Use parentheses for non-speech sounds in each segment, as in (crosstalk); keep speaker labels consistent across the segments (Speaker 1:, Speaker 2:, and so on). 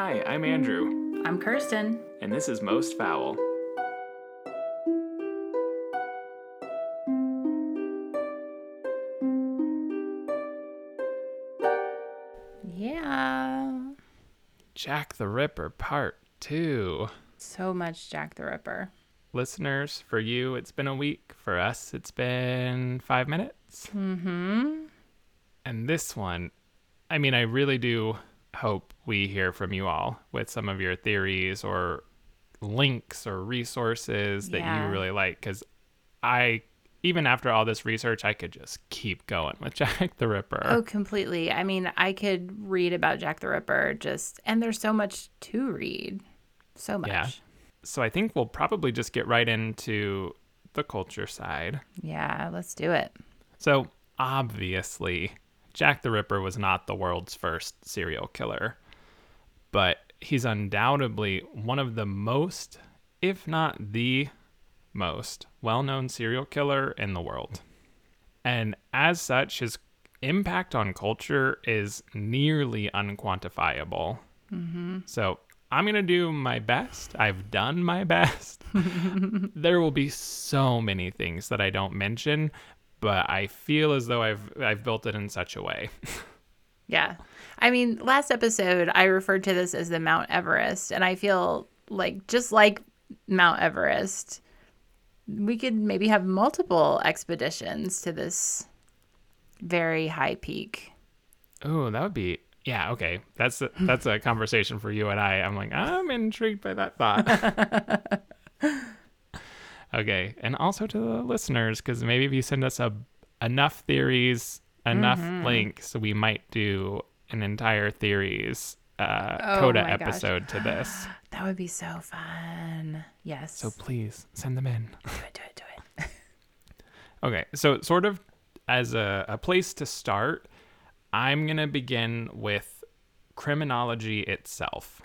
Speaker 1: Hi, I'm Andrew,
Speaker 2: I'm Kirsten.
Speaker 1: and this is Most Foul.
Speaker 2: Yeah.
Speaker 1: Jack the Ripper Part 2.
Speaker 2: So much Jack the Ripper.
Speaker 1: Listeners, for you, it's been a week. For us, it's been five minutes.
Speaker 2: Mm-hmm.
Speaker 1: And this one, I mean, I really do hope we hear from you all with some of your theories or links or resources that
Speaker 2: Yeah.
Speaker 1: you really like. Because I, even after all this research, I could just keep going with (laughs) Jack the Ripper.
Speaker 2: Oh, completely. I mean, I could read about Jack the Ripper just, and there's so much to read. So much.
Speaker 1: Yeah. So I think we'll probably just get right into the culture side.
Speaker 2: Yeah, let's do it.
Speaker 1: So, obviously, Jack the Ripper was not the world's first serial killer, but he's undoubtedly one of the most, if not the most, well known serial killer in the world. And as such, his impact on culture is nearly unquantifiable. Mm-hmm. So, I'm going to do my best. I've done my (laughs) best. (laughs) there will be so many things that I don't mention, but I feel as though I've I've built it in such a way. (laughs)
Speaker 2: Yeah. I mean, last episode, I referred to this as the Mount Everest, and I feel like just like Mount Everest, we could maybe have multiple expeditions to this very high peak.
Speaker 1: Oh, that would be yeah, okay. That's a, that's a conversation for you and I. I'm like, I'm intrigued by that thought. (laughs) (laughs) okay, and also to the listeners cuz maybe if you send us a enough theories, enough links, we might do an entire theories uh,
Speaker 2: Oh
Speaker 1: coda
Speaker 2: my gosh.
Speaker 1: episode to this. (gasps)
Speaker 2: That would be so fun. Yes.
Speaker 1: So please send them in.
Speaker 2: do it, do it, do it. (laughs)
Speaker 1: Okay, so sort of as a, a place to start, I'm going to begin with criminology itself.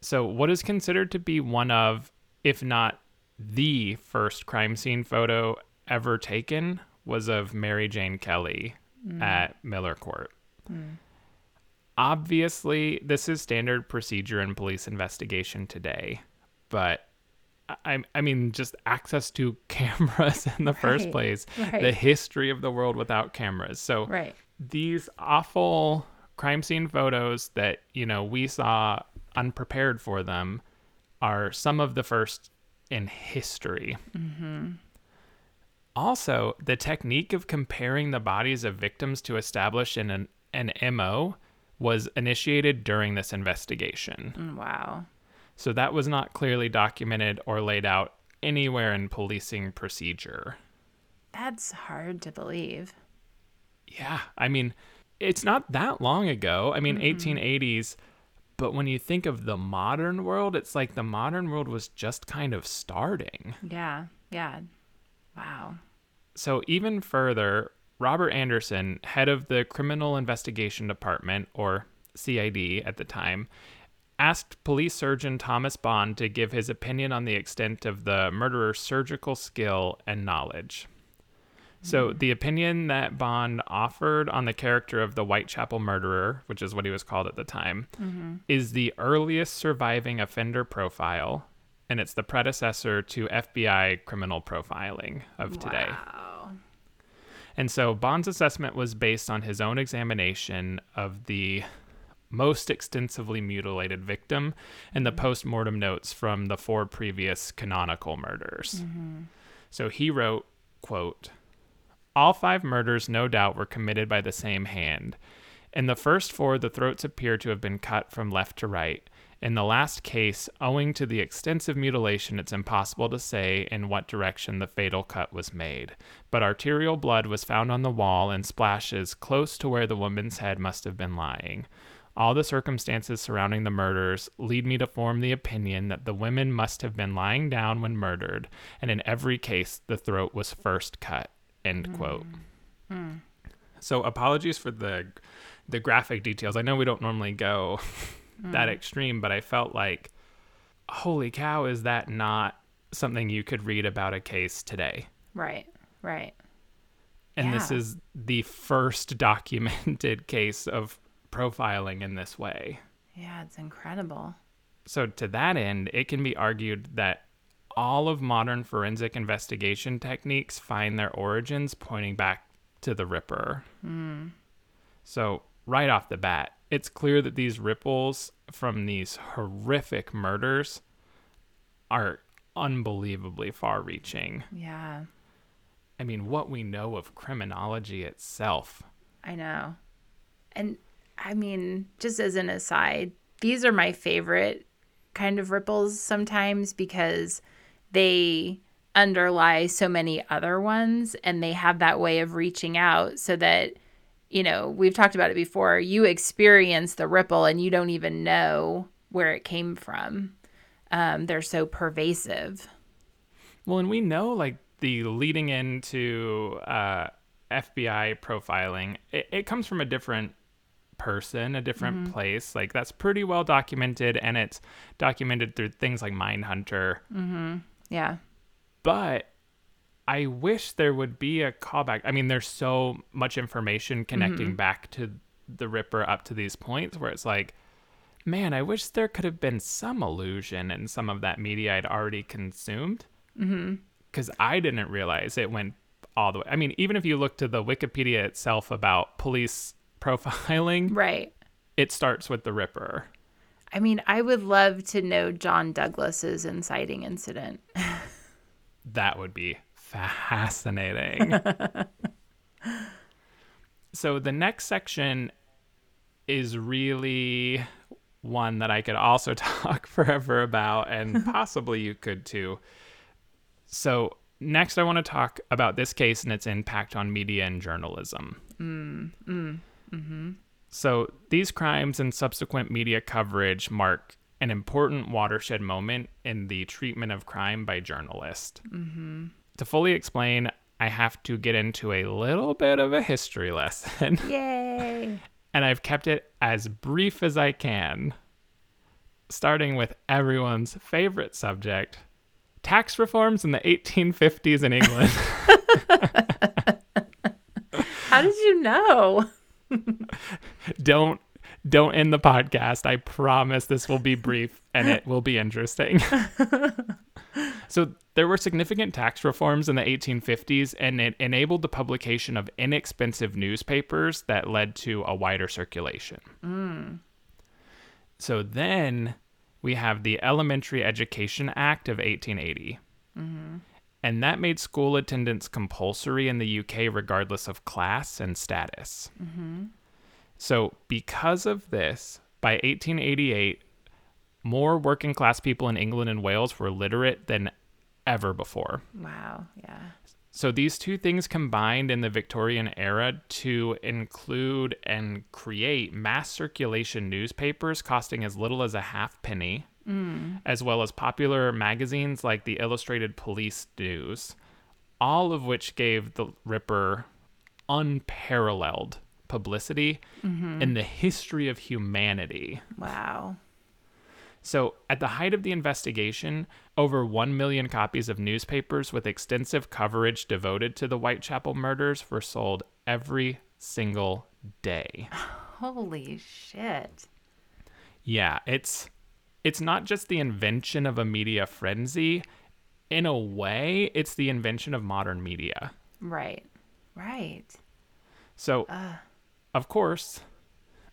Speaker 1: So, what is considered to be one of, if not the first crime scene photo ever taken, was of Mary Jane Kelly mm. at Miller Court. Mm. Obviously, this is standard procedure in police investigation today, but I, I mean, just access to (laughs) cameras in the first place,
Speaker 2: right.
Speaker 1: the history of the world without cameras. So,
Speaker 2: Right.
Speaker 1: these awful crime scene photos that, you know, we saw unprepared for them are some of the first in history. Also, the technique of comparing the bodies of victims to establish an, an, MO was initiated during this investigation.
Speaker 2: Mm, Wow.
Speaker 1: So that was not clearly documented or laid out anywhere in policing procedure.
Speaker 2: That's hard to believe.
Speaker 1: Yeah, I mean, it's not that long ago. I mean, 1880s, but when you think of the modern world, it's like the modern world was just kind of starting.
Speaker 2: Yeah. Yeah. Wow.
Speaker 1: So, even further, Robert Anderson, head of the Criminal Investigation Department, or CID at the time, asked police surgeon Thomas Bond to give his opinion on the extent of the murderer's surgical skill and knowledge. So, the opinion that Bond offered on the character of the Whitechapel murderer, which is what he was called at the time, mm-hmm. is the earliest surviving offender profile, and it's the predecessor to FBI criminal profiling of today.
Speaker 2: Wow.
Speaker 1: And so Bond's assessment was based on his own examination of the most extensively mutilated victim and the mm-hmm. post-mortem notes from the four previous canonical murders. Mm-hmm. So he wrote, quote, all five murders no doubt were committed by the same hand. In the first four, the throats appear to have been cut from left to right. In the last case, owing to the extensive mutilation, it's impossible to say in what direction the fatal cut was made. But arterial blood was found on the wall in splashes close to where the woman's head must have been lying. All the circumstances surrounding the murders lead me to form the opinion that the women must have been lying down when murdered, and in every case, the throat was first cut. End mm. quote. Hmm. So apologies for the the graphic details. I know we don't normally go (laughs) that hmm. extreme, but I felt like holy cow, is that not something you could read about a case today?
Speaker 2: Right. Right.
Speaker 1: And this is the first (laughs) documented case of profiling in this way.
Speaker 2: Yeah, it's incredible.
Speaker 1: So, to that end, it can be argued that all of modern forensic investigation techniques find their origins pointing back to the Ripper. Hmm. So, right off the bat, it's clear that these ripples from these horrific murders are unbelievably far reaching.
Speaker 2: Yeah,
Speaker 1: I mean, what we know of criminology itself.
Speaker 2: I know. And I mean, just as an aside, these are my favorite kind of ripples sometimes because they underlie so many other ones and they have that way of reaching out so that you know we've talked about it before you experience the ripple and you don't even know where it came from um, they're so pervasive
Speaker 1: Well, and we know like the leading into uh, FBI profiling, it, it comes from a different person, a different place. Like that's pretty well documented, and it's documented through things like Mindhunter.
Speaker 2: Yeah
Speaker 1: But I wish there would be a callback. I mean, there's so much information mm-hmm. connecting back to the Ripper up to these points where it's like, man, I wish there could have been some illusion in some of that media I'd already consumed. Mm-hmm. Because I didn't realize it went all the way. I mean, even if you look to the Wikipedia itself about police (laughs) profiling,
Speaker 2: right
Speaker 1: it starts with the Ripper.
Speaker 2: I mean, I would love to know John Douglas's inciting incident.
Speaker 1: That would be fascinating. (laughs) so the next section is really one that I could also (laughs) talk forever about, and (laughs) possibly you could too. So, next, I want to talk about this case and its impact on media and journalism. Mm, mm, mm-hmm. So, these crimes and subsequent media coverage mark an important watershed moment in the treatment of crime by journalists. Mm-hmm. To fully explain, I have to get into a little bit of a history lesson, (laughs)
Speaker 2: Yay!
Speaker 1: and I've kept it as brief as I can. Starting with everyone's favorite subject tax reforms in the 1850s in England. (laughs)
Speaker 2: How did you know? (laughs)
Speaker 1: don't don't end the podcast. I promise this will be brief and it will be interesting. (laughs) so there were significant tax reforms in the 1850s and it enabled the publication of inexpensive newspapers that led to a wider circulation. Mm. So then we have the Elementary Education Act of 1880. Mm-hmm. And that made school attendance compulsory in the UK regardless of class and status. Mm-hmm. So, because of this, by 1888, more working class people in England and Wales were literate than ever before.
Speaker 2: Wow, yeah.
Speaker 1: So, these two things combined in the Victorian era to include and create mass circulation newspapers costing as little as a half penny, as well as popular magazines like the Illustrated Police News, all of which gave the Ripper unparalleled publicity mm-hmm. in the history of humanity.
Speaker 2: Wow.
Speaker 1: So, at the height of the investigation, over 1 million copies of newspapers with extensive coverage devoted to the Whitechapel murders were sold every single day. (sighs)
Speaker 2: Holy shit.
Speaker 1: Yeah, it's it's not just the invention of a media frenzy. In a way, it's the invention of modern media.
Speaker 2: Right. Right.
Speaker 1: So, of course,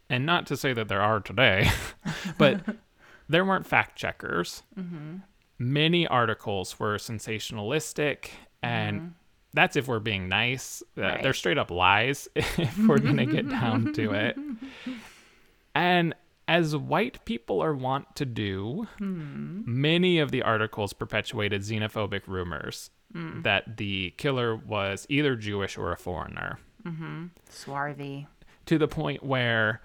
Speaker 1: and not to say that there are today, (laughs) but (laughs) there weren't fact checkers. Many articles were sensationalistic, and that's if we're being nice. Uh, They're straight up lies (laughs) if we're going to get down to it. And as white people are wont to do, hmm. many of the articles perpetuated xenophobic rumors hmm. that the killer was either Jewish or a foreigner. Mm-hmm.
Speaker 2: Swarthy.
Speaker 1: to the point where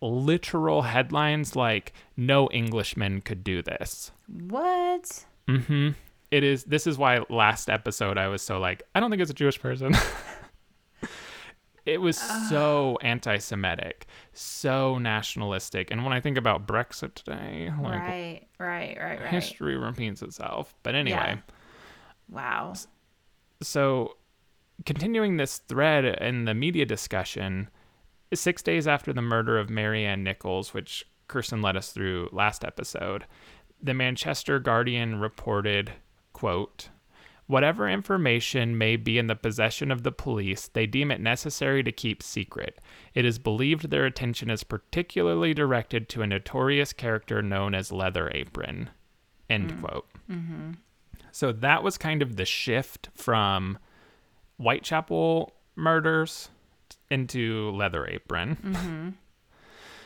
Speaker 1: literal headlines like no englishman could do this.
Speaker 2: What?
Speaker 1: mm-hmm. It is this is why last episode i was so like i don't think it's a jewish person (laughs) it was so anti-semitic so nationalistic and when i think about brexit today like
Speaker 2: right, right, right, right.
Speaker 1: history repeats itself but anyway
Speaker 2: Yeah. Wow.
Speaker 1: so continuing this thread in the media discussion six days after the murder of Mary Ann Nichols which Kirsten led us through last episode. The Manchester Guardian reported, quote, Whatever information may be in the possession of the police, they deem it necessary to keep secret. It is believed their attention is particularly directed to a notorious character known as Leather Apron. End mm. quote. Mm-hmm. So that was kind of the shift from Whitechapel murders into Leather Apron. Mm-hmm.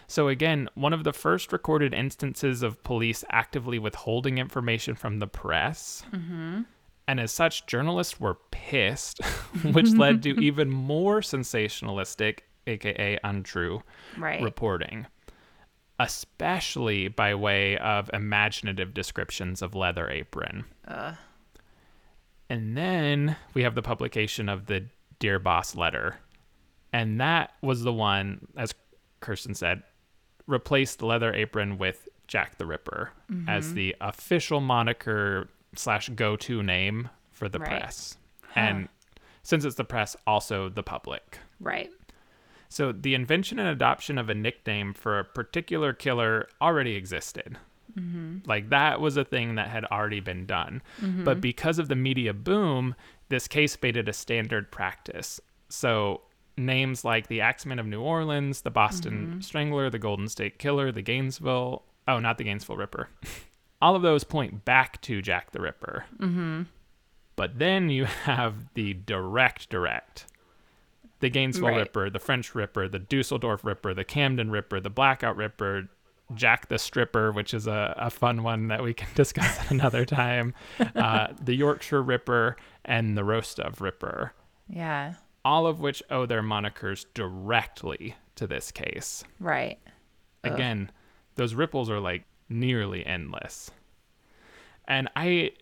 Speaker 1: So, again, one of the first recorded instances of police actively withholding information from the press. Mm-hmm. And as such, journalists were pissed, (laughs) which (laughs) led to even more sensationalistic, aka untrue,
Speaker 2: Right.
Speaker 1: reporting, especially by way of imaginative descriptions of Leather Apron.
Speaker 2: Ugh.
Speaker 1: And then we have the publication of the Dear Boss letter. And that was the one, as Kirsten said, replaced the Leather Apron with Jack the Ripper as mm-hmm. the official moniker slash go to name for the
Speaker 2: Right.
Speaker 1: press. And since it's the press, also the public.
Speaker 2: Right.
Speaker 1: So the invention and adoption of a nickname for a particular killer already existed. Mm-hmm. Like that was a thing that had already been done. Mm-hmm. But because of the media boom, this case made it a standard practice. So names like the Axeman of New Orleans, the Boston mm-hmm. Strangler, the Golden State Killer, the Gainesville, oh, not the Gainesville Ripper. (laughs) All of those point back to Jack the Ripper. But then you have the direct direct. The Gainesville
Speaker 2: Right.
Speaker 1: Ripper, the French Ripper, the Dusseldorf Ripper, the Camden Ripper, the Blackout Ripper, Jack the Stripper, which is a, a fun one that we can (laughs) discuss at (laughs) another time, uh, the Yorkshire Ripper, and the Rostov Ripper,
Speaker 2: Yeah.
Speaker 1: all of which owe their monikers directly to this case.
Speaker 2: Right. Ugh.
Speaker 1: Again, those ripples are like nearly endless. And I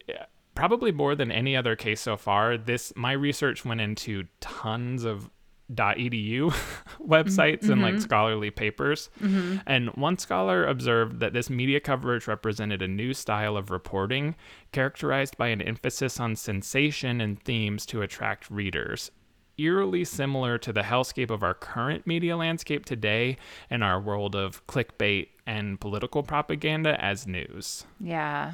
Speaker 1: probably more than any other case so far, this my research went into tons of .edu (laughs) websites and like mm-hmm. scholarly papers. Mm-hmm. And one scholar observed that this media coverage represented a new style of reporting characterized by an emphasis on sensation and themes to attract readers. Eerily similar to the hellscape of our current media landscape today and our world of clickbait and political propaganda as news.
Speaker 2: Yeah.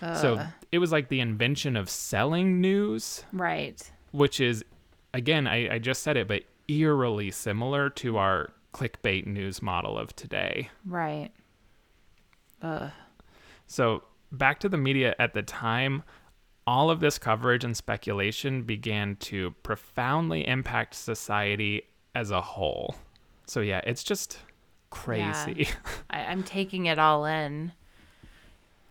Speaker 1: So it was like the invention of selling news
Speaker 2: right.
Speaker 1: which is again I, I just said it but eerily similar to our clickbait news model of today
Speaker 2: Right. Ugh.
Speaker 1: so back to the media at the time all of this coverage and speculation began to profoundly impact society as a whole so yeah it's just crazy (laughs)
Speaker 2: I, I'm taking it all in.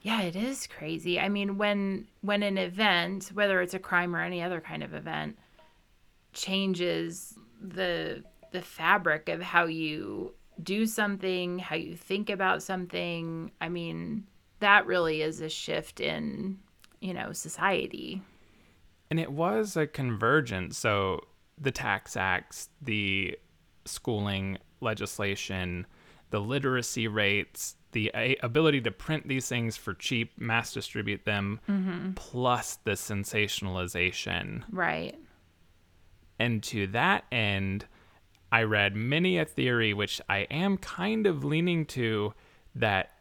Speaker 2: Yeah, it is crazy. I mean, when when an event, whether it's a crime or any other kind of event, changes the the fabric of how you do something, how you think about something, I mean, that really is a shift in, you know, society.
Speaker 1: And it was a convergence. So the tax acts, the schooling legislation, the literacy rates, the a- ability to print these things for cheap, mass distribute them, mm-hmm. plus the sensationalization.
Speaker 2: Right.
Speaker 1: And to that end, I read many a theory, which I am kind of leaning to, that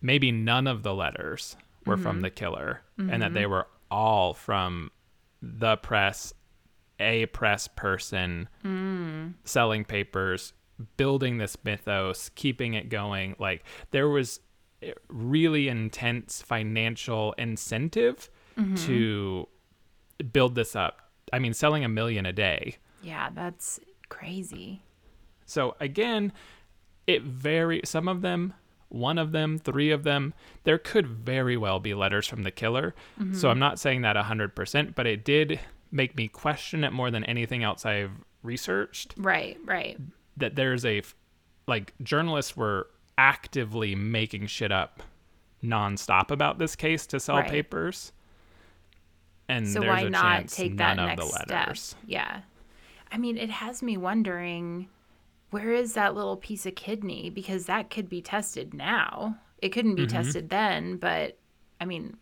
Speaker 1: maybe none of the letters were from mm-hmm. the killer and that they mm-hmm. were all from the press, a press person mm. selling papers, building this mythos, keeping it going. Like there was really intense financial incentive mm-hmm. to build this up. I mean, selling a million a day.
Speaker 2: Yeah, that's crazy.
Speaker 1: So again, it very some of them, one of them, three of them, there could very well be letters from the killer. So mm-hmm. I'm not saying that 100%, but it did make me question it more than anything else I've researched
Speaker 2: Right, right.
Speaker 1: That there's a like journalists were actively making shit up nonstop about this case to sell
Speaker 2: Right.
Speaker 1: papers. And
Speaker 2: So
Speaker 1: there's
Speaker 2: why
Speaker 1: a
Speaker 2: not
Speaker 1: chance
Speaker 2: take that next
Speaker 1: the
Speaker 2: step? Yeah. I mean, it has me wondering where is that little piece of kidney because that could be tested now. It couldn't
Speaker 1: Mm-hmm.
Speaker 2: be tested then, but I mean,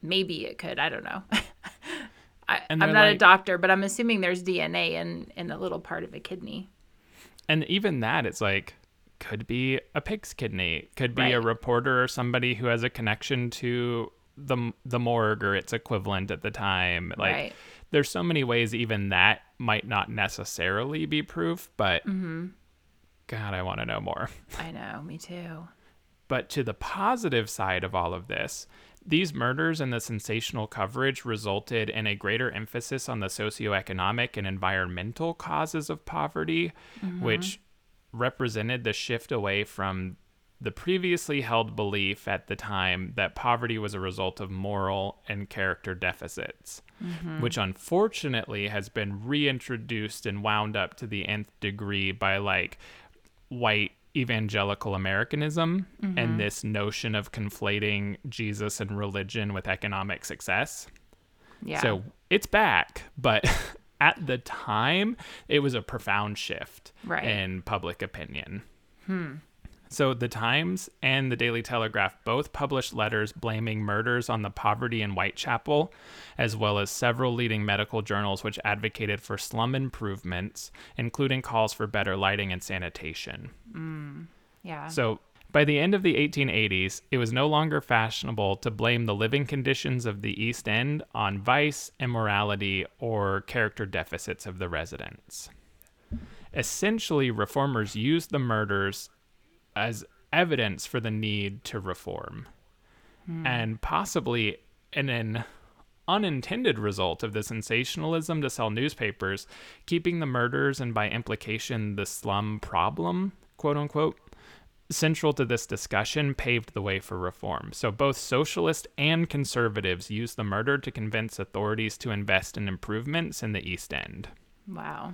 Speaker 2: maybe it could. I don't know. (laughs) I, I'm not
Speaker 1: they're
Speaker 2: a doctor, but I'm assuming there's DNA in in a little part of a kidney.
Speaker 1: And even that it's like could be a pig's kidney, could be a reporter or somebody who has a connection to the the morgue or its equivalent at the time. Like
Speaker 2: Right.
Speaker 1: there's so many ways even that might not necessarily be proof, but
Speaker 2: Mm-hmm.
Speaker 1: God, I want to know more.
Speaker 2: I know, me too.
Speaker 1: But to the positive side of all of this, these murders and the sensational coverage resulted in a greater emphasis on the socioeconomic and environmental causes of poverty, mm-hmm. which represented the shift away from the previously held belief at the time that poverty was a result of moral and character deficits, mm-hmm. which unfortunately has been reintroduced and wound up to the nth degree by like white evangelical Americanism and mm-hmm. this notion of conflating Jesus and religion with economic success.
Speaker 2: Yeah.
Speaker 1: So it's back, but (laughs) at the time, it was a profound shift
Speaker 2: Right.
Speaker 1: in public opinion. Hmm. So the Times and the Daily Telegraph both published letters blaming murders on the poverty in Whitechapel, as well as several leading medical journals which advocated for slum improvements, including calls for better lighting and sanitation.
Speaker 2: Mm, yeah.
Speaker 1: So, by the end of the 1880s, it was no longer fashionable to blame the living conditions of the East End on vice, immorality, or character deficits of the residents. Essentially, reformers used the murders as evidence for the need to reform. Hmm. And possibly in an unintended result of the sensationalism to sell newspapers, keeping the murders and by implication the slum problem, quote unquote, central to this discussion paved the way for reform. So both socialists and conservatives used the murder to convince authorities to invest in improvements in the East End
Speaker 2: wow.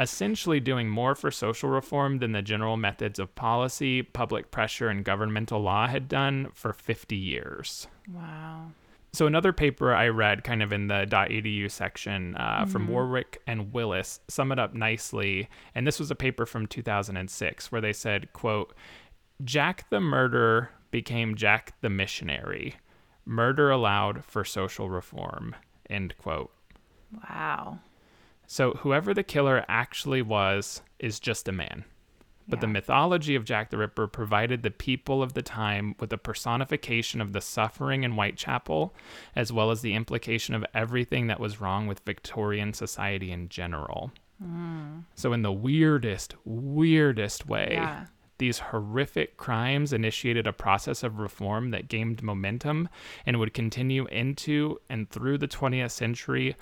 Speaker 1: Essentially doing more for social reform than the general methods of policy, public pressure, and governmental law had done for 50 years.
Speaker 2: Wow.
Speaker 1: So, another paper I read kind of in the .edu section uh, from Warwick and Willis sum it up nicely. And this was a paper from 2006 where they said, quote, Jack the murderer became Jack the missionary. Murder allowed for social reform, end quote.
Speaker 2: Wow.
Speaker 1: So whoever the killer actually was is just a man. But the mythology of Jack the Ripper provided the people of the time with a personification of the suffering in Whitechapel, as well as the implication of everything that was wrong with Victorian society in general. Hmm. So, in the weirdest, weirdest way,
Speaker 2: Yeah.
Speaker 1: these horrific crimes initiated a process of reform that gained momentum and would continue into and through the 20th century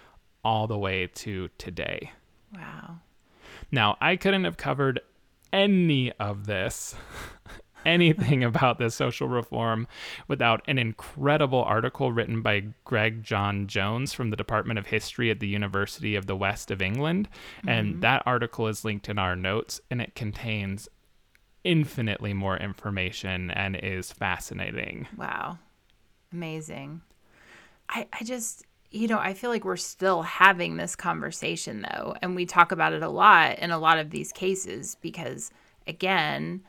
Speaker 1: all the way to today.
Speaker 2: Wow.
Speaker 1: Now, I couldn't have covered any of this, (laughs) anything about this social reform, without an incredible article written by Greg John Jones from the Department of History at the University of the West of England. And mm-hmm. that article is linked in our notes, and it contains infinitely more information and is fascinating.
Speaker 2: Wow. Amazing. I, I just, you know, I feel like we're still having this conversation though. And we talk about it a lot in a lot of these cases because, again,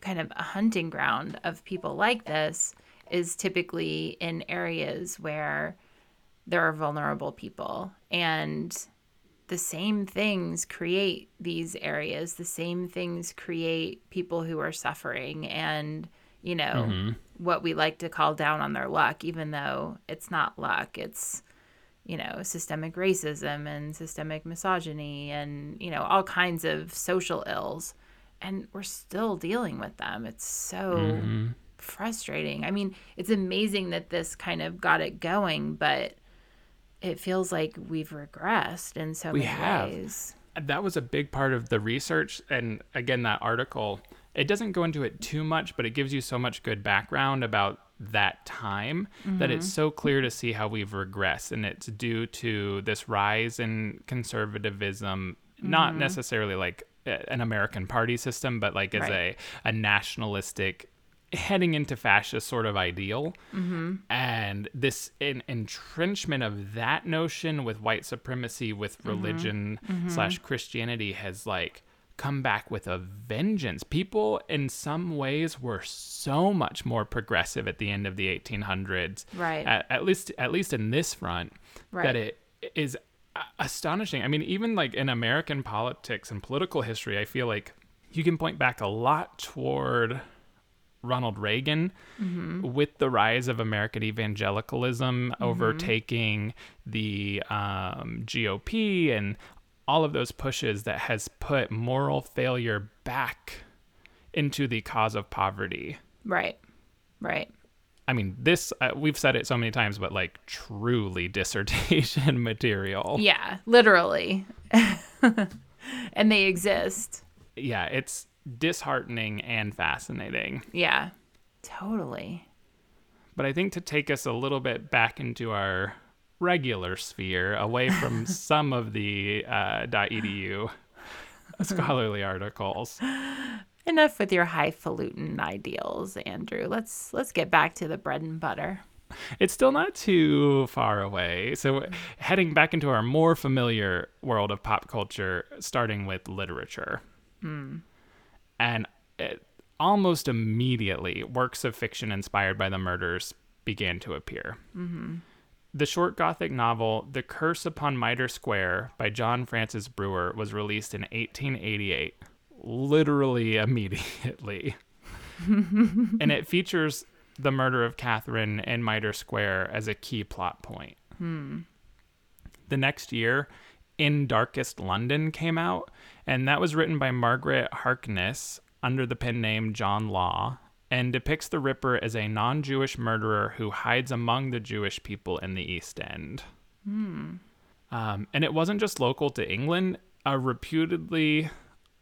Speaker 2: kind of a hunting ground of people like this is typically in areas where there are vulnerable people. And the same things create these areas, the same things create people who are suffering and, you know, mm-hmm. what we like to call down on their luck, even though it's not luck. It's, you know, systemic racism and systemic misogyny and, you know, all kinds of social ills. And we're still dealing with them. It's so mm-hmm. frustrating. I mean, it's amazing that this kind of got it going, but it feels like we've regressed in so
Speaker 1: We
Speaker 2: many
Speaker 1: have.
Speaker 2: ways.
Speaker 1: that was a big part of the research and again that article it doesn't go into it too much but it gives you so much good background about that time that it's mm-hmm. so clear to see how we've regressed and it's due to this rise in conservatism not mm-hmm. necessarily like an american party system but like as
Speaker 2: Right.
Speaker 1: a, a nationalistic heading into fascist sort of ideal. Mm-hmm. And this en- entrenchment of that notion with white supremacy with religion slash christianity has like come back with a vengeance people in some ways were so much more progressive at the end of the 1800s
Speaker 2: Right.
Speaker 1: at, at least at least in this front
Speaker 2: Right.
Speaker 1: that it is astonishing i mean even like in american politics and political history i feel like you can point back a lot toward Ronald Reagan with the rise of American evangelicalism overtaking the um, GOP and all of those pushes that has put moral failure back into the cause of poverty.
Speaker 2: Right. Right.
Speaker 1: I mean, this, uh, we've said it so many times, but like truly (laughs) dissertation (laughs) material.
Speaker 2: Yeah, literally. (laughs) and they exist.
Speaker 1: Yeah, it's disheartening and fascinating.
Speaker 2: Yeah. Totally.
Speaker 1: But I think to take us a little bit back into our regular sphere, away from (laughs) some of the uh, .edu scholarly articles.
Speaker 2: Enough with your highfalutin ideals, Andrew. Let's let's get back to the bread and butter.
Speaker 1: It's still not too far away. So, uh, heading back into our more familiar world of pop culture, starting with literature. Hmm. And it, almost immediately, works of fiction inspired by the murders began to appear. Mm-hmm. The short Gothic novel The Curse Upon Mitre Square by John Francis Brewer was released in 1888, literally immediately. (laughs) and it features the murder of Catherine in Mitre Square as a key plot point. Hmm. The next year, In Darkest London came out, and that was written by Margaret Harkness under the pen name John Law and depicts the Ripper as a non Jewish murderer who hides among the Jewish people in the East End. Um, and it wasn't just local to England. A reputedly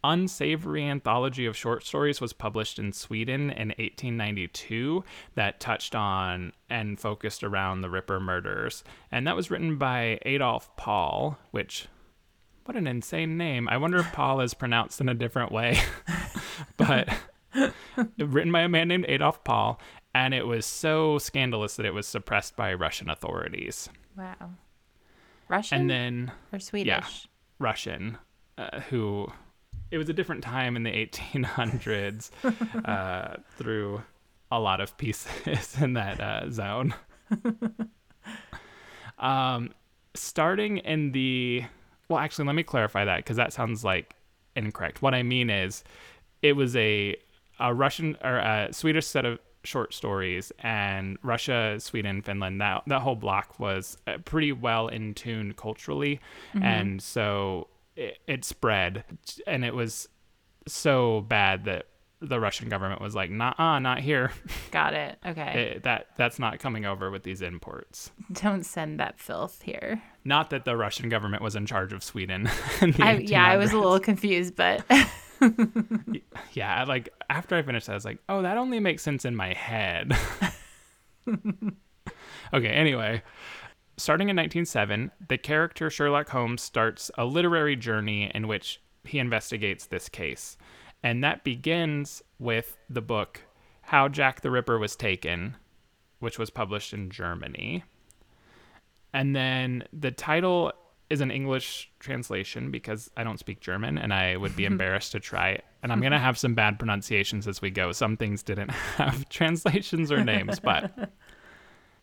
Speaker 1: unsavory anthology of short stories was published in Sweden in 1892 that touched on and focused around the Ripper murders. And that was written by Adolf Paul, which, what an insane name. I wonder if Paul is pronounced in a different way. (laughs) but (laughs) written by a man named Adolf Paul. And it was so scandalous that it was suppressed by Russian authorities.
Speaker 2: Wow. Russian
Speaker 1: And then
Speaker 2: or Swedish?
Speaker 1: Russian, uh, who it was a different time in the 1800s (laughs) uh, through a lot of pieces (laughs) in that uh, zone. um, starting in the well, actually, let me clarify that because that sounds like incorrect. What I mean is, it was a a Russian or a Swedish set of short stories, and Russia, Sweden, Finland. That that whole block was uh, pretty well in tune culturally, and so it, it spread, and it was so bad that the Russian government was like, "Nah, not here. (laughs)
Speaker 2: Got it. Okay.
Speaker 1: It- that that's not coming over with these imports."
Speaker 2: Don't send that filth here.
Speaker 1: Not that the Russian government was in charge of Sweden. (laughs)
Speaker 2: I, yeah, I was a little confused, but (laughs)
Speaker 1: Yeah, like after I finished, that, I was like, "Oh, that only makes sense in my head." (laughs) okay. Anyway, starting in 1907, the character Sherlock Holmes starts a literary journey in which he investigates this case, and that begins with the book "How Jack the Ripper Was Taken," which was published in Germany. And then the title is an English translation because I don't speak German and I would be (laughs) embarrassed to try it. And I'm going to have some bad pronunciations as we go. Some things didn't (laughs) have (laughs) translations or names, but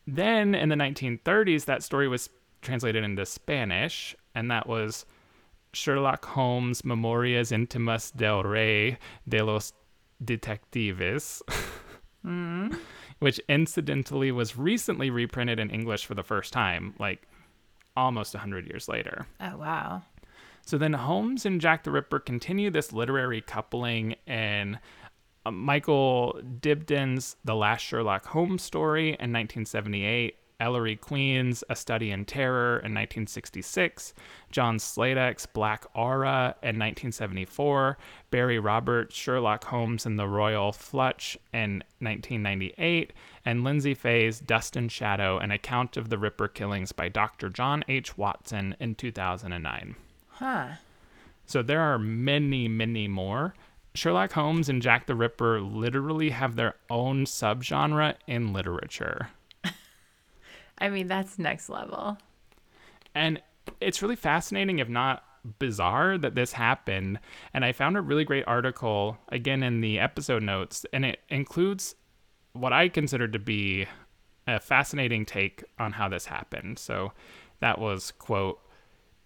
Speaker 1: then in the 1930s, that story was translated into Spanish, and that was Sherlock Holmes Memorias Intimas del Rey de los Detectives, mm-hmm. which incidentally was recently reprinted in English for the first time, like almost 100 years later.
Speaker 2: oh wow.
Speaker 1: So then Holmes and Jack the Ripper continue this literary coupling in uh, Michael Dibdin's The Last Sherlock Holmes Story in 1978, Ellery Queen's A Study in Terror in 1966, John Sladek's Black Aura in 1974, Barry Roberts' Sherlock Holmes and the Royal Flush in 1998, and Lyndsay Faye's Dust and Shadow, an account of the Ripper killings by Dr. John H. Watson in 2009.
Speaker 2: Huh.
Speaker 1: So there are many, many more. Sherlock Holmes and Jack the Ripper literally have their own subgenre in literature. (laughs)
Speaker 2: I mean, that's next level.
Speaker 1: And it's really fascinating, if not bizarre, that this happened. And I found a really great article, again, in the episode notes, and it includes what I considered to be a fascinating take on how this happened. So that was, quote,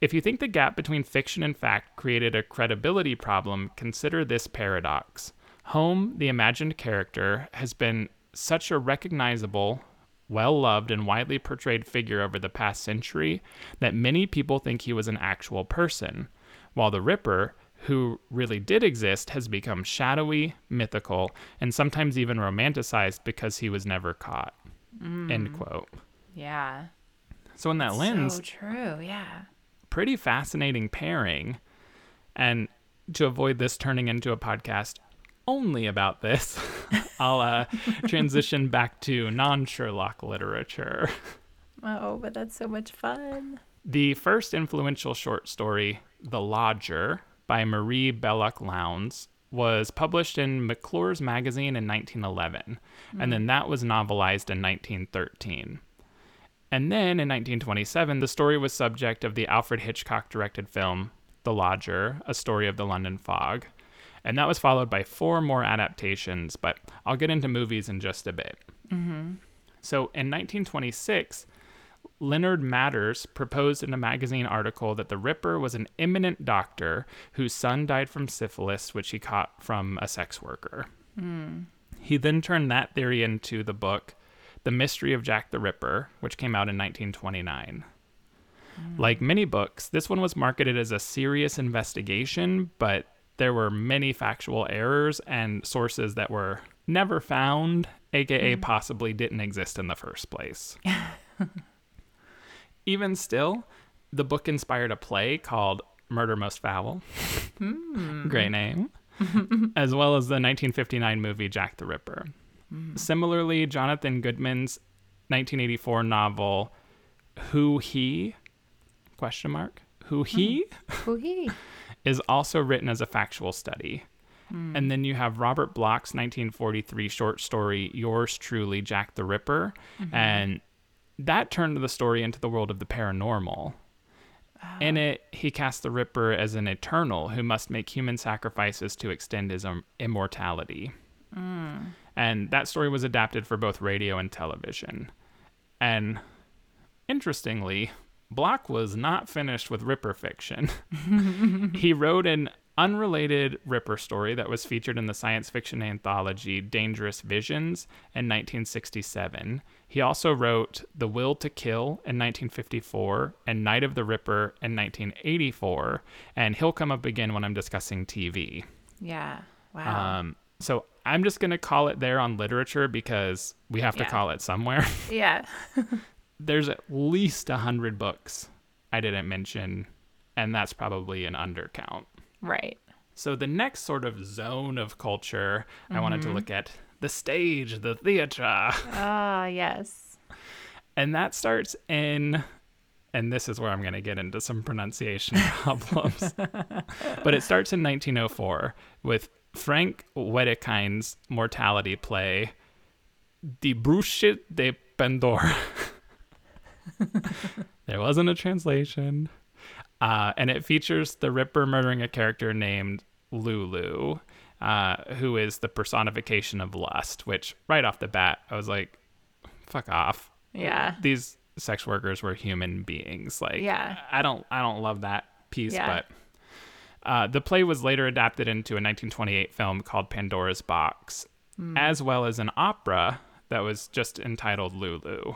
Speaker 1: If you think the gap between fiction and fact created a credibility problem, consider this paradox. Holmes, the imagined character, has been such a recognizable, well loved, and widely portrayed figure over the past century that many people think he was an actual person, while the Ripper, who really did exist, has become shadowy, mythical, and sometimes even romanticized because he was never caught. End quote.
Speaker 2: Yeah.
Speaker 1: So, in that lens,
Speaker 2: So true. Yeah.
Speaker 1: pretty fascinating pairing. And to avoid this turning into a podcast only about this, (laughs) I'll uh, transition (laughs) back to non Sherlock literature.
Speaker 2: Oh, but that's so much fun.
Speaker 1: The first influential short story, The Lodger, by Marie Belloc Lowndes, was published in McClure's magazine in 1911, and then mm. that was novelized in 1913. And then in 1927, the story was subject of the Alfred Hitchcock directed film The Lodger, A Story of the London Fog. And that was followed by four more adaptations, but I'll get into movies in just a bit. Mm-hmm. So in 1926, Leonard Matters proposed in a magazine article that the Ripper was an eminent doctor whose son died from syphilis, which he caught from a sex worker. Hmm. He then turned that theory into the book The Mystery of Jack the Ripper, which came out in 1929. Hmm. Like many books, this one was marketed as a serious investigation, but there were many factual errors and sources that were never found, aka hmm. possibly didn't exist in the first place. (laughs) Even still, the book inspired a play called Murder Most Foul. Hmm. Great name. (laughs) as well as the 1959 movie Jack the Ripper. Hmm. Similarly, Jonathan Goodman's 1984 novel Who He question mark Who He hmm. (laughs)
Speaker 2: Who he?
Speaker 1: is also written as a factual study. And then you have Robert Bloch's 1943 short story, Yours Truly, Jack the Ripper. Mm-hmm. And that turned the story into the world of the paranormal. In it, he casts the Ripper as an eternal who must make human sacrifices to extend his immortality. Hmm. And that story was adapted for both radio and television. And interestingly, Bloch was not finished with Ripper fiction. (laughs) he wrote an unrelated Ripper story that was featured in the science fiction anthology Dangerous Visions in 1967. He also wrote The Will to Kill in 1954 and Night of the Ripper in 1984. And he'll come up again when I'm discussing TV.
Speaker 2: Yeah. Wow.
Speaker 1: Um, so I'm just going to call it there on literature because we have to
Speaker 2: Yeah.
Speaker 1: call it somewhere. (laughs)
Speaker 2: yeah.
Speaker 1: There's at least a hundred books I didn't mention, and that's probably an undercount.
Speaker 2: Right.
Speaker 1: So the next sort of zone of culture, I wanted to look at the stage, the theater,
Speaker 2: Ah, yes.
Speaker 1: and that starts in. And this is where I'm going to get into some pronunciation (laughs) problems. but it starts in 1904 with Frank Wedekind's mortality play, Die Brüche de Pandora. (laughs) there wasn't a translation. Uh, and it features the Ripper murdering a character named Lulu, uh, who is the personification of lust, which right off the bat, I was like, fuck off.
Speaker 2: Yeah.
Speaker 1: These sex workers were human beings. Like,
Speaker 2: Yeah.
Speaker 1: I don't, I don't love that piece,
Speaker 2: Yeah.
Speaker 1: but uh, the play was later adapted into a 1928 film called Pandora's Box, as well as an opera that was just entitled Lulu.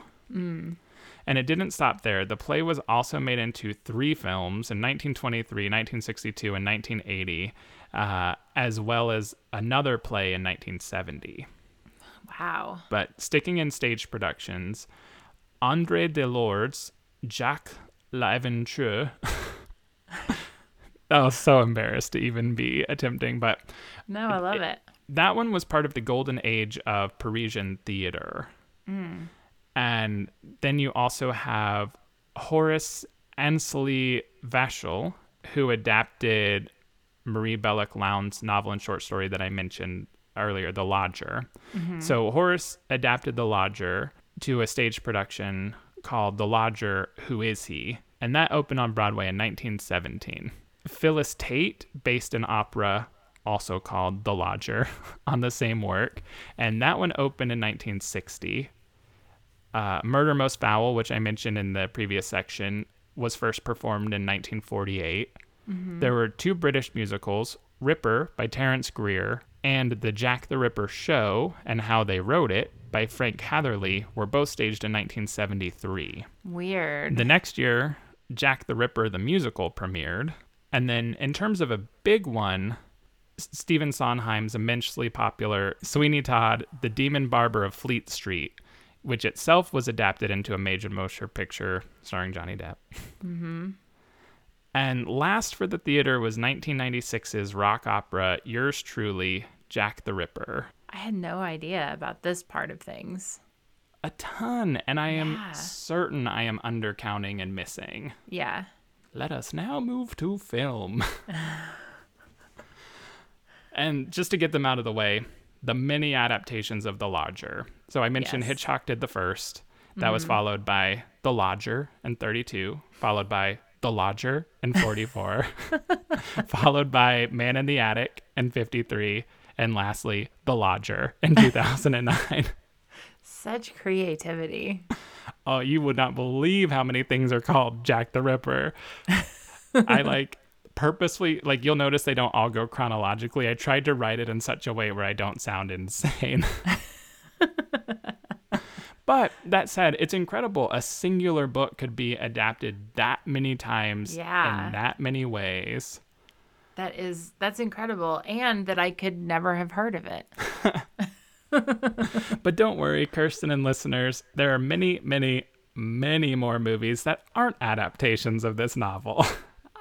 Speaker 1: And it didn't stop there. The play was also made into three films in 1923, 1962, and 1980, uh, as well as another play in 1970.
Speaker 2: Wow.
Speaker 1: But sticking in stage productions, Andre Delords, Jacques L'Aventure. (laughs) I was so embarrassed to even be attempting, but
Speaker 2: No, I love it.
Speaker 1: that one was part of the golden age of Parisian theater. And then you also have Horace Annesley Vachell, who adapted Marie Belloc Lowndes' novel and short story that I mentioned earlier, The Lodger. Mm-hmm. So Horace adapted The Lodger to a stage production called The Lodger, Who Is He? And that opened on Broadway in 1917. Phyllis Tate based an opera also called The Lodger (laughs) on the same work, and that one opened in 1960. Uh, Murder Most Foul, which I mentioned in the previous section, was first performed in 1948. There were two British musicals, Ripper by Terence Greer and The Jack the Ripper Show and How They Wrote It by Frank Hatherley were both staged in 1973.
Speaker 2: Weird.
Speaker 1: The next year, Jack the Ripper the musical premiered. And then in terms of a big one, Stephen Sondheim's immensely popular Sweeney Todd, The Demon Barber of Fleet Street, which itself was adapted into a major motion picture starring Johnny Depp. Mm-hmm. And last for the theater was 1996's rock opera Yours Truly, Jack the Ripper.
Speaker 2: I had no idea about this part of things.
Speaker 1: A ton, and I am
Speaker 2: Yeah.
Speaker 1: certain I am undercounting and missing.
Speaker 2: Yeah.
Speaker 1: Let us now move to film. (laughs) and just to get them out of the way, the many adaptations of The Lodger. So I mentioned
Speaker 2: Yes.
Speaker 1: Hitchcock did the first. That was mm-hmm. followed by The Lodger in 32, followed by The Lodger in 44, (laughs) (laughs) followed by Man in the Attic in 53, and lastly, The Lodger in (laughs) 2009.
Speaker 2: Such creativity.
Speaker 1: Oh, you would not believe how many things are called Jack the Ripper. I like purposefully like you'll notice they don't all go chronologically. I tried to write it in such a way where I don't sound insane. (laughs) but that said, it's incredible. A singular book could be adapted that many times
Speaker 2: Yeah.
Speaker 1: in that many ways.
Speaker 2: That is that's incredible and that I could never have heard of it. (laughs)
Speaker 1: But don't worry, Kirsten and listeners, there are many, many, many more movies that aren't adaptations of this novel. (laughs)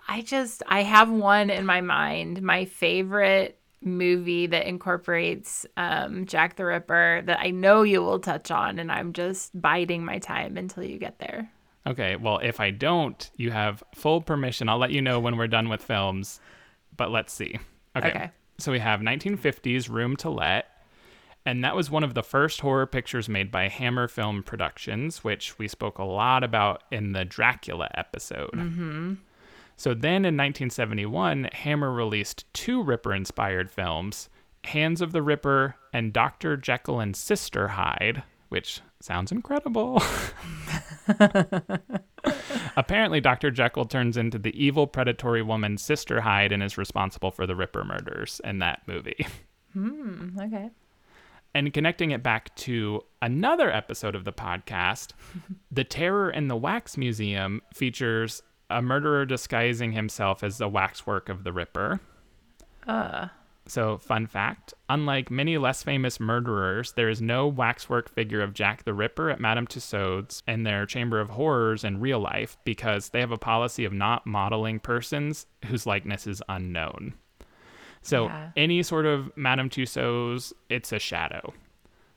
Speaker 2: I just I have one in my mind, my favorite movie that incorporates um, Jack the Ripper that I know you will touch on, and I'm just biding my time until you get there.
Speaker 1: Okay, well, if I don't, you have full permission. I'll let you know when we're done with films, but let's see. Okay.
Speaker 2: Okay.
Speaker 1: So we have 1950s Room to Let, and that was one of the first horror pictures made by Hammer Film Productions, which we spoke a lot about in the Dracula episode. Mm-hmm. So then in 1971, Hammer released two Ripper inspired films Hands of the Ripper and Dr. Jekyll and Sister Hyde, which sounds incredible. (laughs) Apparently, Dr. Jekyll turns into the evil predatory woman Sister Hyde and is responsible for the Ripper murders in that movie.
Speaker 2: Hmm, okay.
Speaker 1: And connecting it back to another episode of the podcast, (laughs) The Terror in the Wax Museum features a murderer disguising himself as the waxwork of the Ripper.
Speaker 2: Uh,
Speaker 1: So, fun fact unlike many less famous murderers, there is no waxwork figure of Jack the Ripper at Madame Tussauds in their Chamber of Horrors in real life because they have a policy of not modeling persons whose likeness is unknown. So,
Speaker 2: Yeah.
Speaker 1: any sort of Madame Tussauds, it's a shadow.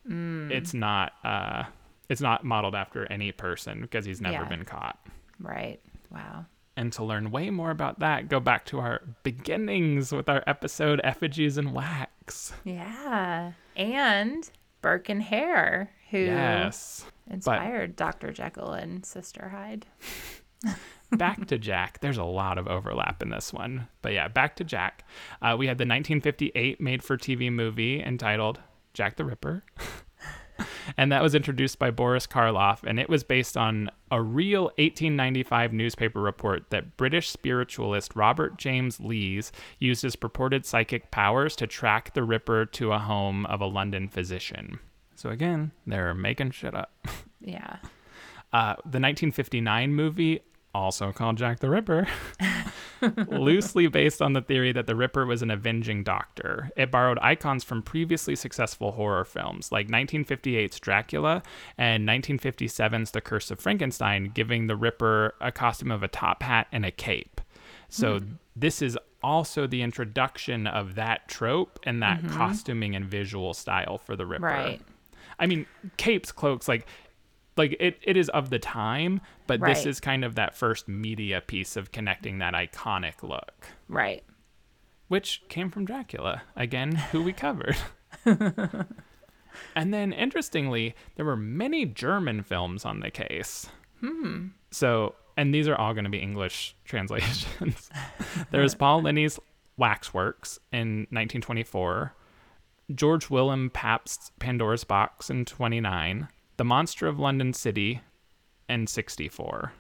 Speaker 1: It's not. Uh, it's not modeled after any person because he's never
Speaker 2: Yeah.
Speaker 1: been caught.
Speaker 2: right. Wow.
Speaker 1: And to learn way more about that, go back to our beginnings with our episode Effigies and Wax.
Speaker 2: Yeah. And Burke and Hare, who
Speaker 1: Yes.
Speaker 2: inspired Dr. Jekyll and Sister Hyde. (laughs)
Speaker 1: back to Jack. There's a lot of overlap in this one. But yeah, back to Jack. Uh, we had the 1958 made for TV movie entitled Jack the Ripper. (laughs) (laughs) and that was introduced by Boris Karloff. And it was based on a real 1895 newspaper report that British spiritualist Robert James Lees used his purported psychic powers to track the Ripper to a home of a London physician. So again, they're making shit up. (laughs)
Speaker 2: Yeah.
Speaker 1: Uh, the 1959 movie, also called Jack the Ripper, (laughs) loosely based on the theory that the Ripper was an avenging doctor. It borrowed icons from previously successful horror films like 1958's Dracula and 1957's The Curse of Frankenstein, giving the Ripper a costume of a top hat and a cape. So hmm. this is also the introduction of that trope and that mm-hmm. costuming and visual style for the Ripper.
Speaker 2: Right.
Speaker 1: I mean, capes, cloaks, like like it, it is of the time, but this is kind of that first media piece of connecting that iconic look,
Speaker 2: Right.
Speaker 1: which came from Dracula, again, who we covered. (laughs) and then interestingly, there were many German films on the case. Hmm. So, and these are all going to be English (laughs) translations. There's Paul (laughs) Leni's Waxworks in 1924, George Willem Pabst's Pandora's Box in 29, The Monster of London City in 64.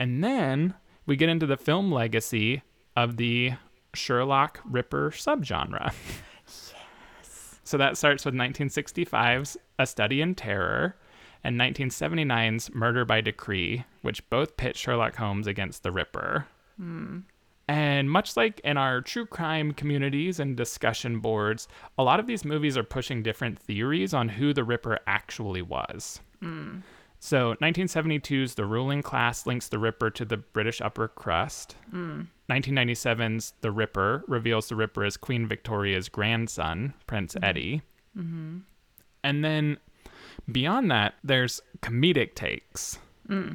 Speaker 1: And then we get into the film legacy of the Sherlock Ripper subgenre. (laughs) Yes. So that starts with 1965's A Study in Terror and 1979's Murder by Decree, which both pit Sherlock Holmes against the Ripper. Hmm. And much like in our true crime communities and discussion boards, a lot of these movies are pushing different theories on who the Ripper actually was. Hmm. So, 1972's The Ruling Class links the Ripper to the British upper crust. Hmm. 1997's The Ripper reveals the Ripper as Queen Victoria's grandson, Prince mm-hmm. Eddie. Mm-hmm. And then beyond that, there's comedic takes. Hmm.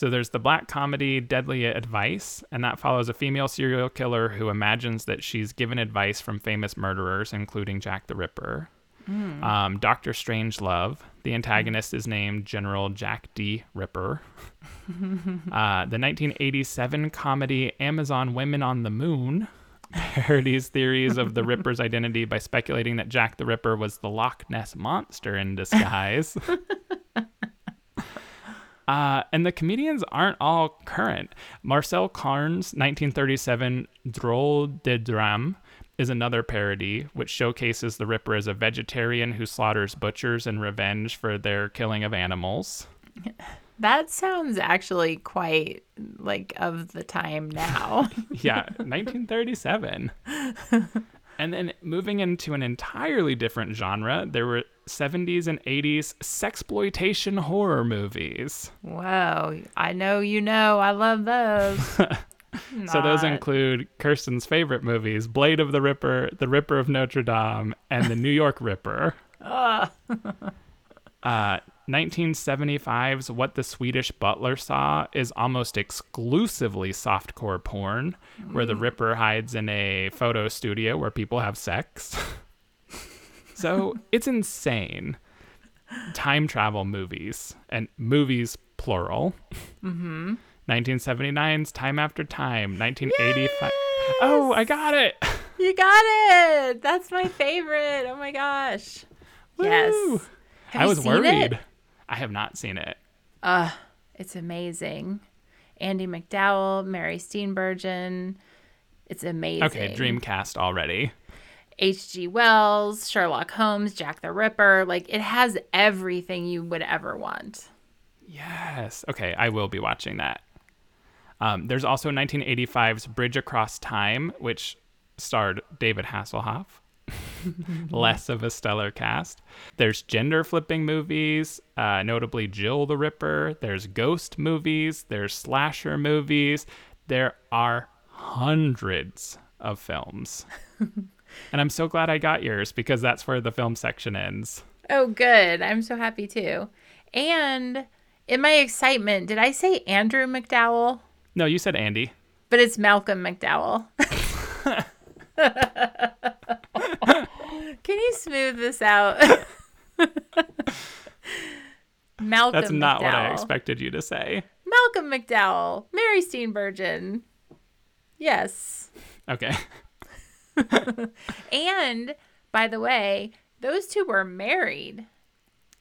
Speaker 1: So there's the black comedy Deadly Advice, and that follows a female serial killer who imagines that she's given advice from famous murderers, including Jack the Ripper. Um, Doctor Strangelove, the antagonist is named General Jack D. Ripper. (laughs) uh, the 1987 comedy Amazon Women on the Moon parodies theories of the Ripper's (laughs) identity by speculating that Jack the Ripper was the Loch Ness monster in disguise. (laughs) Uh, and the comedians aren't all current. Marcel Carné's 1937 Drôle de Drame is another parody, which showcases the Ripper as a vegetarian who slaughters butchers in revenge for their killing of animals. (laughs)
Speaker 2: That sounds actually quite like of the time now. (laughs)
Speaker 1: Yeah, 1937. (laughs) and then moving into an entirely different genre, there were 70s and 80s sexploitation horror movies.
Speaker 2: Wow. I know you know. I love those. (laughs)
Speaker 1: So those include Kirsten's favorite movies, Blade of the Ripper, The Ripper of Notre Dame, and The New York Ripper. (laughs) uh, 1975's What the Swedish Butler Saw is almost exclusively softcore porn, where the mm. Ripper hides in a photo studio where people have sex. (laughs) so it's insane. Time travel movies, and movies plural. Mm-hmm. 1979's Time After Time, 1985. Oh, I got it.
Speaker 2: You got it. That's my favorite. Oh my gosh. Yes. Have
Speaker 1: I was worried.
Speaker 2: It?
Speaker 1: I have not seen it.
Speaker 2: Uh, it's amazing. Andy McDowell, Mary Steenburgen. It's amazing.
Speaker 1: Okay, Dreamcast already.
Speaker 2: H.G. Wells, Sherlock Holmes, Jack the Ripper. Like it has everything you would ever want.
Speaker 1: Yes. Okay, I will be watching that. Um, there's also 1985's Bridge Across Time, which starred David Hasselhoff. (laughs) Less of a stellar cast. There's gender flipping movies, uh, notably Jill the Ripper. There's ghost movies. There's slasher movies. There are hundreds of films. (laughs) and I'm so glad I got yours because that's where the film section ends.
Speaker 2: Oh, good. I'm so happy too. And in my excitement, did I say Andrew McDowell?
Speaker 1: No, you said Andy.
Speaker 2: But it's Malcolm McDowell. (laughs) This out? (laughs) Malcolm
Speaker 1: That's not what I expected you to say.
Speaker 2: Malcolm McDowell, Mary Steenburgen. Yes.
Speaker 1: Okay. (laughs)
Speaker 2: And by the way, those two were married.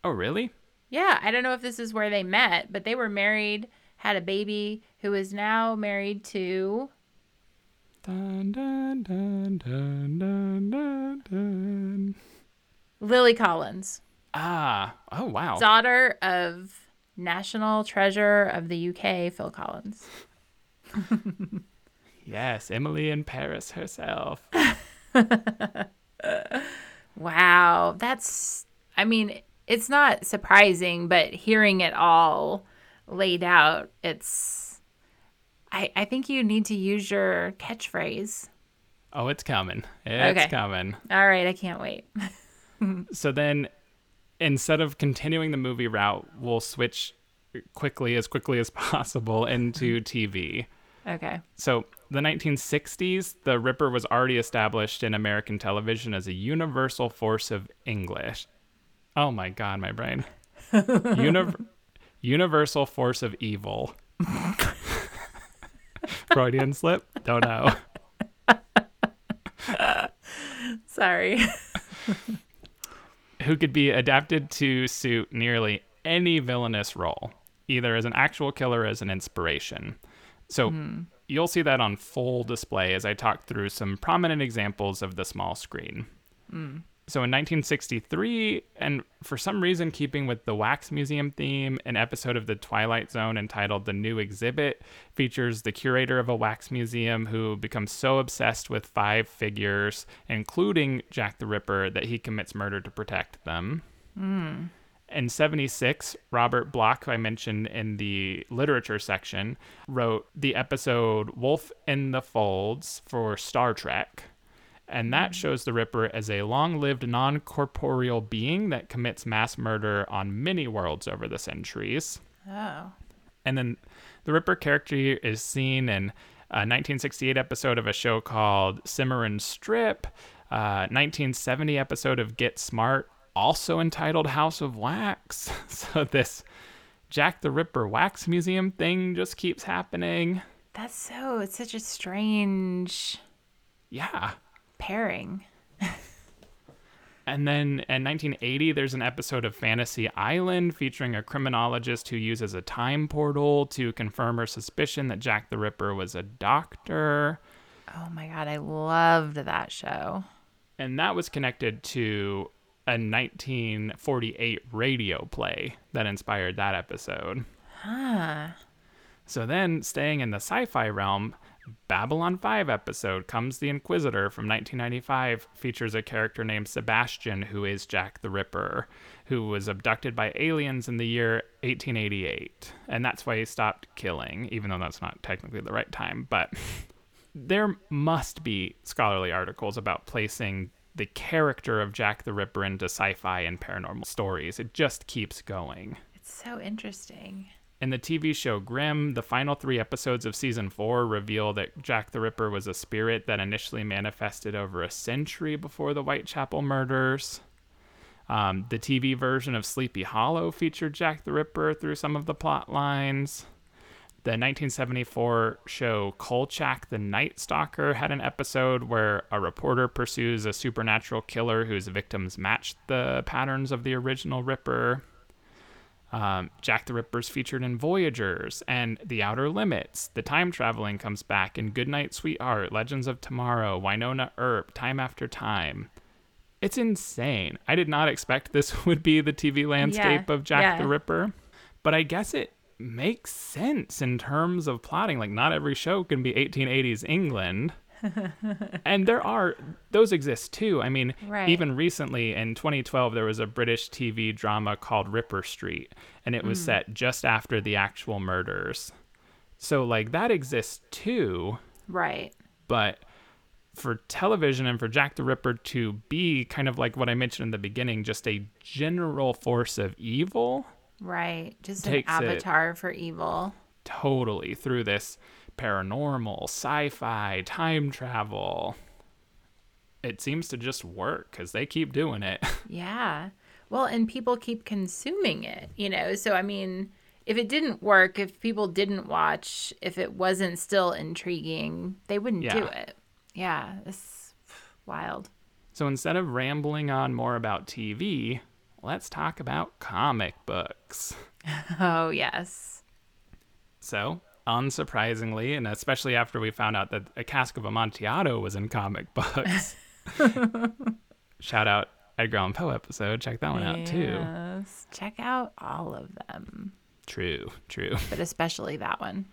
Speaker 1: Oh, really?
Speaker 2: Yeah, I don't know if this is where they met, but they were married, had a baby who is now married to
Speaker 1: Dun, dun, dun, dun, dun, dun, dun.
Speaker 2: Lily Collins,
Speaker 1: Ah. Oh, wow.
Speaker 2: daughter of National Treasure of the UK, Phil Collins. (laughs)
Speaker 1: Yes, Emily in Paris herself. (laughs)
Speaker 2: Wow, that's I mean, it's not surprising, but hearing it all laid out, it's I I think you need to use your catchphrase.
Speaker 1: Oh, it's coming. It's
Speaker 2: Okay.
Speaker 1: coming.
Speaker 2: All right, I can't wait. (laughs) (laughs)
Speaker 1: So then, instead of continuing the movie route, we'll switch quickly, as quickly as (laughs) possible, into mm-hmm. TV.
Speaker 2: Okay.
Speaker 1: So, the 1960s, the Ripper was already established in American television as a universal force of English. Oh my God, my brain. (laughs) Univ- universal force of evil. Freudian slip? Don't know.
Speaker 2: Sorry.
Speaker 1: Who could be adapted to suit nearly any villainous role, either as an actual killer or as an inspiration. So hmm. you'll see that on full display as I talk through some prominent examples of the small screen. Hmm. So in 1963, and for some reason, keeping with the Wax Museum theme, an episode of The Twilight Zone entitled The New Exhibit features the curator of a wax museum who becomes so obsessed with five figures, including Jack the Ripper, that he commits murder to protect them. Hmm. In 76, Robert Bloch, who I mentioned in the literature section, wrote the episode Wolf in the Folds for Star Trek. And that mm. shows the Ripper as a long lived non corporeal being that commits mass murder on many worlds over the centuries.
Speaker 2: Oh.
Speaker 1: And then the Ripper character is seen in a 1968 episode of a show called Cimarron Strip, uh, a 1970 episode of Get Smart, also entitled House of Wax. (laughs) So this Jack the Ripper Wax Museum thing just keeps happening.
Speaker 2: That's so, it's such a strange
Speaker 1: Yeah.
Speaker 2: Pairing.
Speaker 1: And then in 1980, there's an episode of Fantasy Island featuring a criminologist who uses a time portal to confirm her suspicion that Jack the Ripper was a doctor.
Speaker 2: Oh my God, I loved that show.
Speaker 1: And that was connected to a 1948 radio play that inspired that episode.
Speaker 2: Huh.
Speaker 1: So then, staying in the sci fi realm, Babylon 5 episode Comes the Inquisitor from 1995 features a character named Sebastian who is Jack the Ripper, who was abducted by aliens in the year 1888. And that's why he stopped killing, even though that's not technically the right time. But there must be scholarly articles about placing the character of Jack the Ripper into sci fi and paranormal stories. It just keeps going.
Speaker 2: It's so interesting.
Speaker 1: In the TV show Grimm, the final three episodes of season four reveal that Jack the Ripper was a spirit that initially manifested over a century before the Whitechapel murders. Um, the TV version of Sleepy Hollow featured Jack the Ripper through some of the plot lines. The 1974 show Kolchak the Night Stalker had an episode where a reporter pursues a supernatural killer whose victims matched the patterns of the original Ripper. Um, Jack the Ripper's featured in Voyagers and The Outer Limits. The time traveling comes back in Goodnight Sweetheart, Legends of Tomorrow, Wynonna Earp, Time After Time. It's insane. I did not expect (laughs) this would be the TV landscape
Speaker 2: Yeah,
Speaker 1: of Jack
Speaker 2: yeah.
Speaker 1: the Ripper, but I guess it makes sense in terms of plotting. Like, not every show can be 1880s England. And there are those exist too. I mean,
Speaker 2: Right.
Speaker 1: even recently in 2012, there was a British TV drama called Ripper Street, and it was mm. set just after the actual murders. So, like, that exists too,
Speaker 2: Right.
Speaker 1: but for television and for Jack the Ripper to be kind of like what I mentioned in the beginning, just a general force of evil,
Speaker 2: Right. Just an avatar for evil.
Speaker 1: totally through this paranormal, sci fi, time travel. It seems to just work because they keep doing it. (laughs)
Speaker 2: Yeah. Well, and people keep consuming it, you know? So, I mean, if it didn't work, if people didn't watch, if it wasn't still intriguing, they wouldn't do it. Yeah. It's wild.
Speaker 1: So instead of rambling on more about TV, let's talk about comic books. (laughs)
Speaker 2: Oh, yes.
Speaker 1: So, unsurprisingly, and especially after we found out that A Cask of Amontillado was in comic (laughs) books, (laughs) shout out Edgar Allan Poe episode. Check that one out too.
Speaker 2: Check out all of them,
Speaker 1: True, true.
Speaker 2: but especially that one.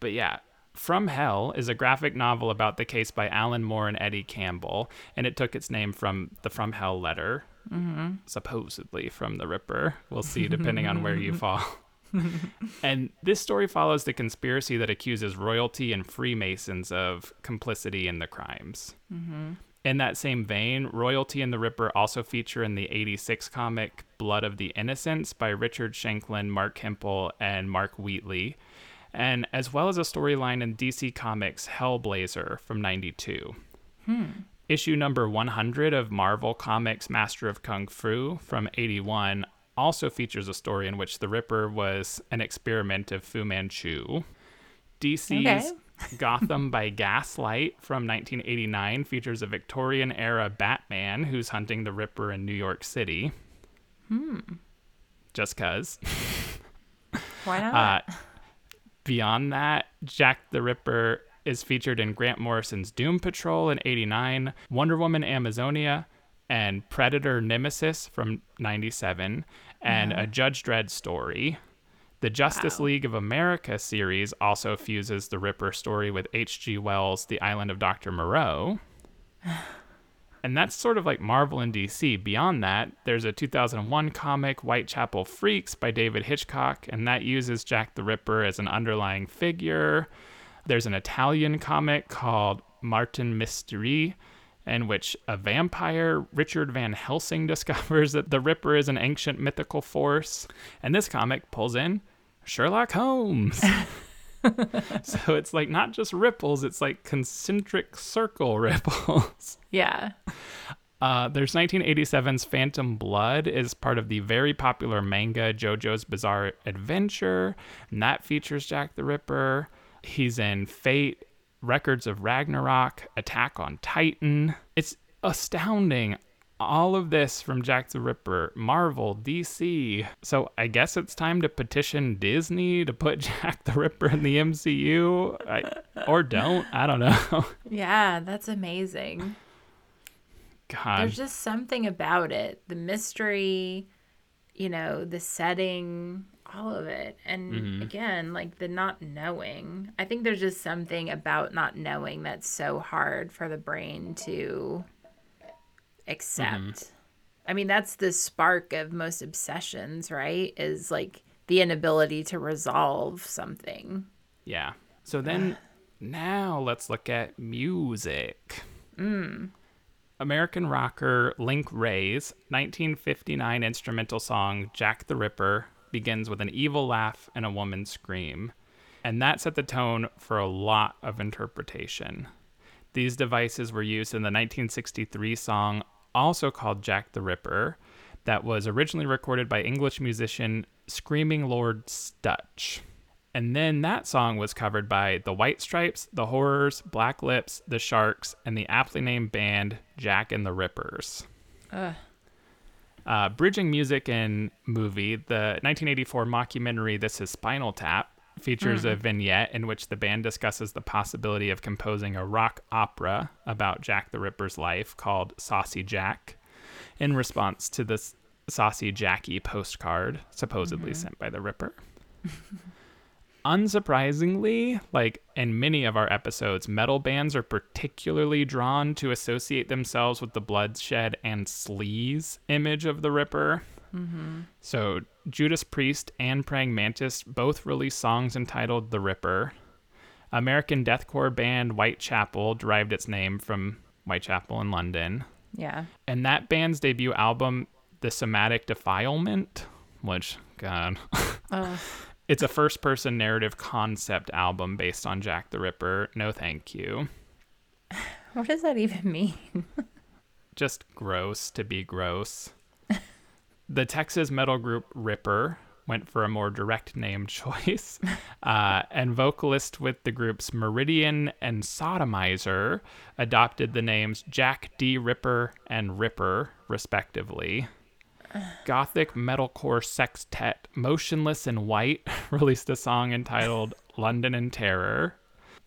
Speaker 1: But yeah, From Hell is a graphic novel about the case by Alan Moore and Eddie Campbell, and it took its name from the From Hell letter, mm-hmm. supposedly from the Ripper. We'll see, depending on where you (laughs) fall. And this story follows the conspiracy that accuses royalty and Freemasons of complicity in the crimes. Mm-hmm. In that same vein, Royalty and the Ripper also feature in the 86 comic Blood of the Innocents by Richard Shanklin, Mark Hempel, and Mark Wheatley, and as well as a storyline in DC Comics Hellblazer from 92. Hmm. Issue number 100 of Marvel Comics Master of Kung Fu from 81 also features a story in which the Ripper was an experiment of Fu Manchu. DC's Gotham by Gaslight from 1989 features a Victorian era Batman who's hunting the Ripper in New York City. Hmm. Just cuz.
Speaker 2: Why not?
Speaker 1: Uh, Beyond that, Jack the Ripper is featured in Grant Morrison's Doom Patrol in 89, Wonder Woman Amazonia, and Predator Nemesis from 97, and a mm-hmm. Judge Dredd story. The Justice
Speaker 2: Wow.
Speaker 1: League of America series also fuses the Ripper story with H.G. Wells' The Island of Dr. Moreau. (sighs) And that's sort of like Marvel and DC. Beyond that, there's a 2001 comic, Whitechapel Freaks, by David Hitchcock, and that uses Jack the Ripper as an underlying figure. There's an Italian comic called Martin Mystery, in which a vampire, Richard Van Helsing, (laughs) discovers that the Ripper is an ancient mythical force. And this comic pulls in Sherlock Holmes. (laughs) so it's like not just ripples, it's like concentric circle (laughs) ripples.
Speaker 2: Yeah.
Speaker 1: Uh, there's 1987's Phantom Blood is part of the very popular manga JoJo's Bizarre Adventure, and that features Jack the Ripper. He's in Fate, Records of Ragnarok, Attack on Titan. It's astounding. All of this from Jack the Ripper, Marvel, DC. So I guess it's time to petition Disney to put (laughs) Jack the Ripper in the MCU. I, or don't. I don't know. (laughs)
Speaker 2: Yeah, that's amazing.
Speaker 1: God.
Speaker 2: There's just something about it. The mystery, you know, the setting, all of it. And
Speaker 1: Mm-hmm.
Speaker 2: again, like the not knowing. I think there's just something about not knowing that's so hard for the brain to accept.
Speaker 1: Mm-hmm.
Speaker 2: I mean, that's the spark of most obsessions, right? Is like the inability to resolve something.
Speaker 1: Yeah. So then (sighs) now let's look at music. American rocker Link Wray's 1959 instrumental song Jack the Ripper begins with an evil laugh and a woman's scream. And that set the tone for a lot of interpretation. These devices were used in the 1963 song, also called Jack the Ripper, that was originally recorded by English musician Screaming Lord Sutch. And then that song was covered by the White Stripes, the Horrors, Black Lips, the Sharks, and the aptly named band Jack and the Rippers. Uh, bridging music and movie, the 1984 mockumentary This Is Spinal Tap features a vignette in which the band discusses the possibility of composing a rock opera about Jack the Ripper's life called Saucy Jack in response to this Saucy Jacky postcard supposedly sent by the Ripper. (laughs) Unsurprisingly, like in many of our episodes, metal bands are particularly drawn to associate themselves with the bloodshed and sleaze image of the Ripper. Mm-hmm. So, Judas Priest and Praying Mantis both released songs entitled The Ripper. American deathcore band Whitechapel derived its name from Whitechapel in London.
Speaker 2: Yeah.
Speaker 1: And that band's debut album, The Somatic Defilement, which, God,
Speaker 2: Oh, (laughs)
Speaker 1: it's a first person narrative concept album based on Jack the Ripper. No, thank you. (sighs)
Speaker 2: what does that even mean?
Speaker 1: Just gross to be gross. the Texas metal group Ripper went for a more direct name (laughs) choice. Uh, and vocalist with the groups Meridian and Sodomizer adopted the names Jack D. Ripper and Ripper, respectively. Gothic metalcore sextet Motionless in White (laughs) released a song entitled (laughs) London in Terror.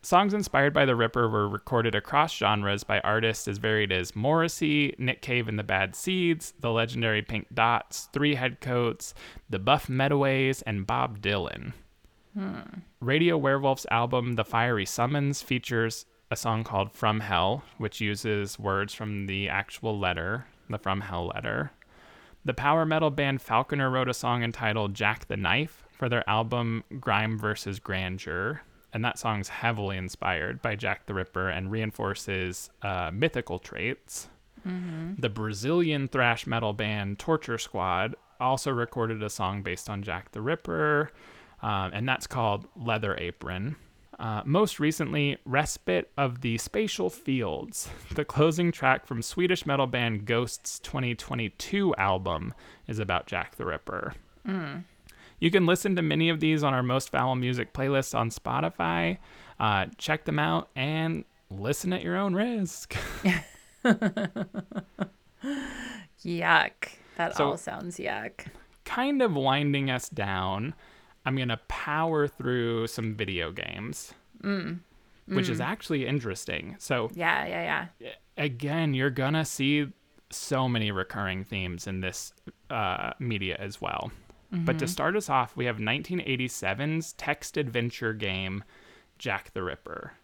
Speaker 1: Songs inspired by the Ripper were recorded across genres by artists as varied as Morrissey, Nick Cave and the Bad Seeds, the legendary Pink Dots, Three Headcoats, the Buff Medways, and Bob Dylan. Hmm. Radio Werewolf's album The Fiery Summons features a song called From Hell, which uses words from the actual letter, the From Hell letter. The power metal band Falconer wrote a song entitled Jack the Knife for their album Grime versus Grandeur, and that song's heavily inspired by Jack the Ripper and reinforces uh, mythical traits. The Brazilian thrash metal band Torture Squad also recorded a song based on Jack the Ripper, um, and that's called Leather Apron. Uh, most recently, Respite of the Spitalfields, (laughs) the closing track from Swedish metal band Ghost's 2022 album, is about Jack the Ripper. You can listen to many of these on our Most Foul Music playlist on Spotify. Uh, check them out and listen at your own risk. (laughs) (laughs)
Speaker 2: Yuck. That
Speaker 1: So-
Speaker 2: all sounds yuck.
Speaker 1: kind of winding us down, I'm going to power through some video games, mm. which is mm. actually interesting. So,
Speaker 2: Yeah, yeah, yeah.
Speaker 1: again, you're going to see so many recurring themes in this uh, media as well. But to mm-hmm. start us off, we have 1987's text adventure game, Jack the Ripper.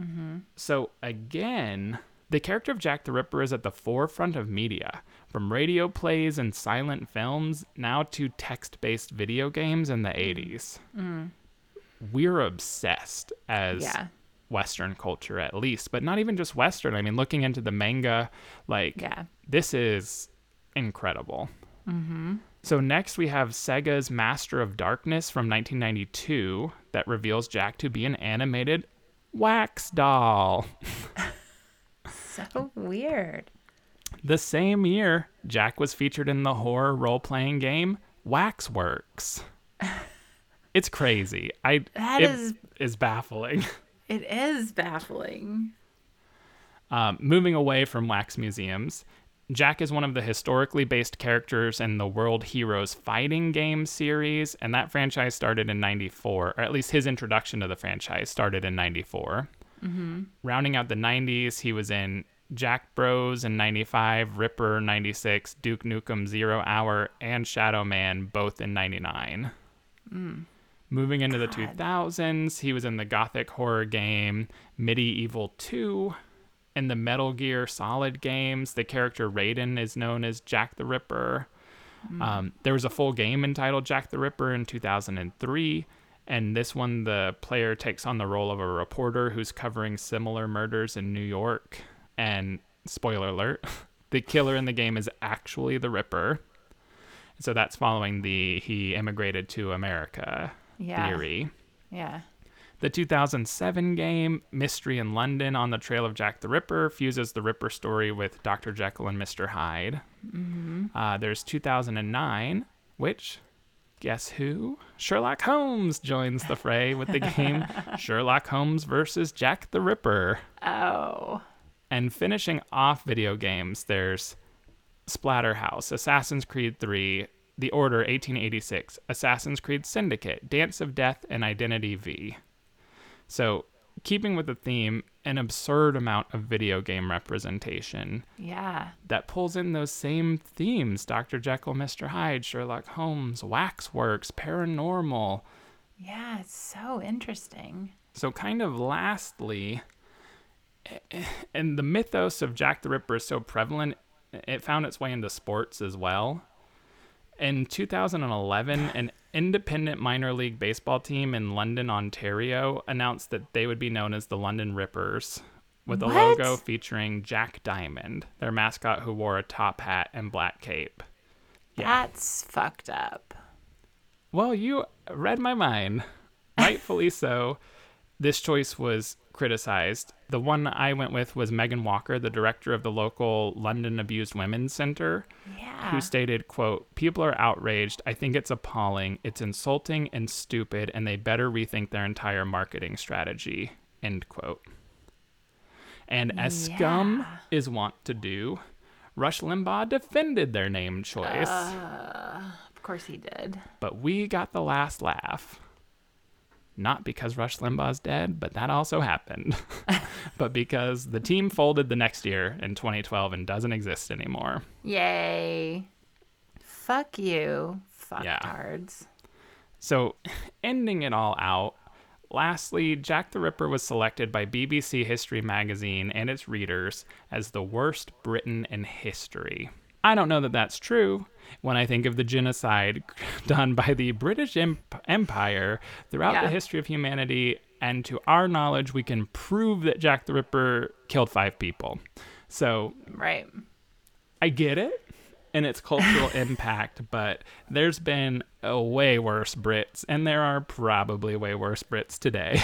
Speaker 1: Mm-hmm. So, again, the character of Jack the Ripper is at the forefront of media, from radio plays and silent films now to text based video games in the mm. 80s. Mm. We're obsessed as
Speaker 2: Yeah.
Speaker 1: Western culture, at least, but not even just Western. I mean, looking into the manga, like,
Speaker 2: Yeah.
Speaker 1: this is incredible. Mm-hmm. So next we have Sega's Master of Darkness from 1992 that reveals Jack to be an animated wax doll. (laughs)
Speaker 2: So weird.
Speaker 1: The same year, Jack was featured in the horror role-playing game Waxworks. (laughs) It's crazy. I
Speaker 2: That
Speaker 1: it
Speaker 2: is-
Speaker 1: is baffling. (laughs)
Speaker 2: It is baffling.
Speaker 1: Um, moving away from wax museums, Jack is one of the historically based characters in the World Heroes Fighting Game series, and that franchise started in 94, or at least his introduction to the franchise started in 94. Mm-hmm. Rounding out the 90s, he was in Jack Bros in 95, Ripper 96, Duke Nukem Zero Hour, and Shadow Man both in 99. Mm. Moving into the 2000s, he was in the gothic horror game MediEvil 2. In the Metal Gear Solid games, the character Raiden is known as Jack the Ripper. Mm. Um, there was a full game entitled Jack the Ripper in 2003. And this one, the player takes on the role of a reporter who's covering similar murders in New York. And spoiler alert, (laughs) the killer in the game is actually the Ripper. So that's following the he immigrated to America
Speaker 2: Yeah.
Speaker 1: theory.
Speaker 2: Yeah.
Speaker 1: The 2007 game, Mystery in London on the Trail of Jack the Ripper, fuses the Ripper story with Dr. Jekyll and Mr. Hyde. Uh, there's 2009, which, guess who? Sherlock Holmes joins the fray with the game (laughs) Sherlock Holmes versus Jack the Ripper.
Speaker 2: Oh.
Speaker 1: And finishing off video games, there's Splatterhouse, Assassin's Creed 3, The Order 1886, Assassin's Creed Syndicate, Dance of Death, and Identity V. So, keeping with the theme, an absurd amount of video game representation
Speaker 2: Yeah.
Speaker 1: that pulls in those same themes Dr. Jekyll, Mr. Hyde, Sherlock Holmes, Waxworks, Paranormal.
Speaker 2: Yeah. It's so interesting.
Speaker 1: So, kind of lastly, and the mythos of Jack the Ripper is so prevalent, it found its way into sports as well. In 2011, an independent minor league baseball team in London, Ontario announced that they would be known as the London Rippers, with a
Speaker 2: What?
Speaker 1: logo featuring Jack Diamond, their mascot who wore a top hat and black cape. Yeah.
Speaker 2: That's fucked up.
Speaker 1: Well, you read my mind. Rightfully so. This choice was criticized. The one I went with was Megan Walker, the director of the local London Abused Women's Center,
Speaker 2: Yeah.
Speaker 1: who stated, quote, People are outraged. I think it's appalling. It's insulting and stupid, and they better rethink their entire marketing strategy. End quote. And as Scum is wont to do, Rush Limbaugh defended their name choice uh,
Speaker 2: Of course he did.
Speaker 1: but we got the last laugh. Not because Rush Limbaugh's dead, but that also happened. (laughs) (laughs) but because the team folded the next year in 2012 and doesn't exist anymore.
Speaker 2: Yay. Fuck you. Fuck
Speaker 1: Yeah.
Speaker 2: cards.
Speaker 1: So, (laughs) ending it all out, lastly, Jack the Ripper was selected by BBC History magazine and its readers as the worst Briton in history. I don't know that that's true when I think of the genocide (laughs) done by the British Emp- Empire throughout
Speaker 2: Yeah.
Speaker 1: the history of humanity, and to our knowledge, we can prove that Jack the Ripper killed five people. So,
Speaker 2: Right.
Speaker 1: I get it and its cultural (laughs) impact, but there's been a way worse Brits, and there are probably way worse Brits today.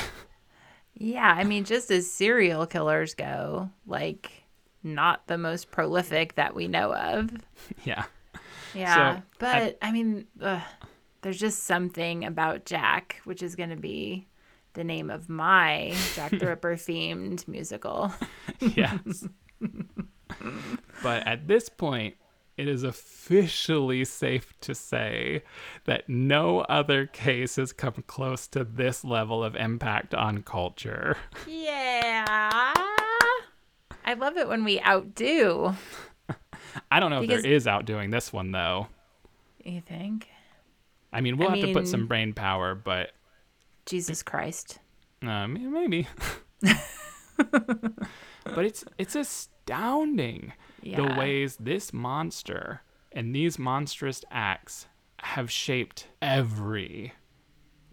Speaker 2: Yeah, I mean, just as serial killers go, like, not the most prolific that we know of. (laughs)
Speaker 1: yeah.
Speaker 2: Yeah,
Speaker 1: So,
Speaker 2: but I, mean, ugh, there's just something about Jack, which is going to be the name of my Jack the (laughs) Ripper themed musical. (laughs)
Speaker 1: Yes. but at this point, it is officially safe to say that no other case has come close to this level of impact on culture.
Speaker 2: Yeah. I love it when we outdo.
Speaker 1: I don't know
Speaker 2: Because-
Speaker 1: if there is outdoing this one though.
Speaker 2: You think?
Speaker 1: I mean, we'll
Speaker 2: I
Speaker 1: have to put some brain power, but
Speaker 2: Jesus Christ.
Speaker 1: uh, maybe. (laughs) but it's it's astounding
Speaker 2: Yeah.
Speaker 1: the ways this monster and these monstrous acts have shaped every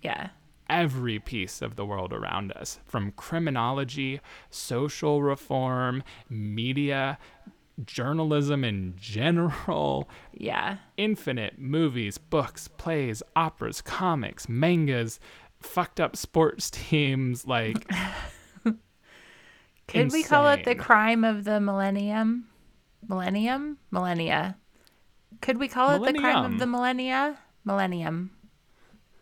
Speaker 2: Yeah.
Speaker 1: every piece of the world around us from criminology, social reform, media, journalism in general,
Speaker 2: Yeah.
Speaker 1: infinite movies, books, plays, operas, comics, mangas, fucked up sports (laughs) teams like
Speaker 2: Could we call it the crime of the millennium? Millennium? Millennia. Could we call it the crime of the millennia? Millennium.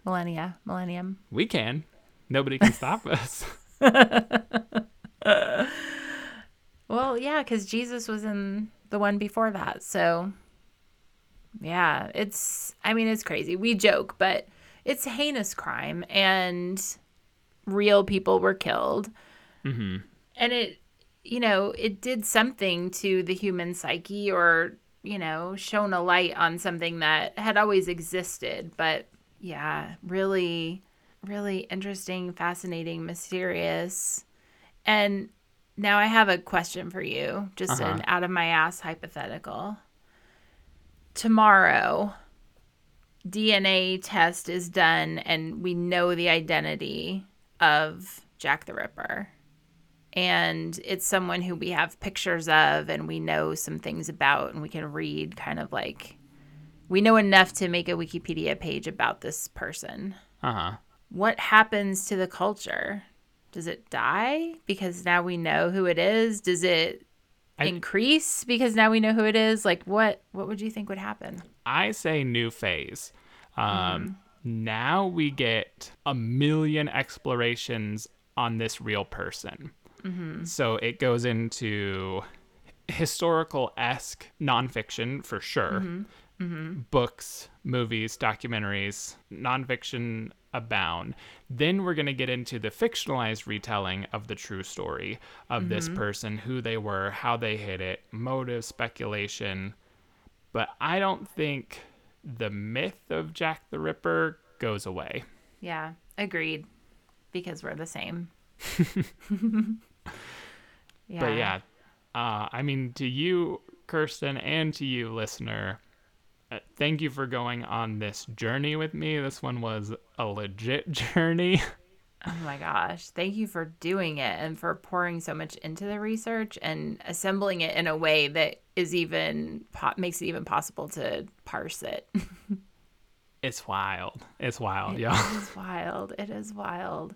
Speaker 2: Millennia. Millennium.
Speaker 1: we can. Nobody can stop us. (laughs)
Speaker 2: Well, yeah, because Jesus was in the one before that. So, yeah, it's, I mean, it's crazy. We joke, but it's a heinous crime and real people were killed.
Speaker 1: hmm
Speaker 2: And it, you know, it did something to the human psyche or, you know, shone a light on something that had always existed. But yeah, really, really interesting, fascinating, mysterious. And now I have a question for you, just
Speaker 1: Uh-huh.
Speaker 2: an out of my ass hypothetical. Tomorrow, DNA test is done and we know the identity of Jack the Ripper. And it's someone who we have pictures of and we know some things about and we can read kind of like we know enough to make a Wikipedia page about this person.
Speaker 1: Uh huh.
Speaker 2: What happens to the culture? Does it die because now we know who it is? Does it
Speaker 1: I-
Speaker 2: increase because now we know who it is? Like what what would you think would happen?
Speaker 1: I say new phase. Um, mm-hmm. Now we get a million explorations on this real person. Mm-hmm. So it goes into historical esque nonfiction for sure. Mm-hmm. Books, movies, documentaries, nonfiction abound. Then we're going to get into the fictionalized retelling of the true story of this person, who they were, how they hit it, motive, speculation. But I don't think the myth of Jack the Ripper goes away.
Speaker 2: Yeah, agreed. Because we're the same. (laughs) yeah.
Speaker 1: But yeah, uh, I mean, to you, Kirsten, and to you, listener, Uh, thank you for going on this journey with me. This one was a legit (laughs) journey.
Speaker 2: Oh my gosh. Thank you for doing it and for pouring so much into the research and assembling it in a way that is even po- makes it even possible to parse it. (laughs)
Speaker 1: It's wild. It's wild,
Speaker 2: It
Speaker 1: y'all.
Speaker 2: is (laughs) wild. It is wild.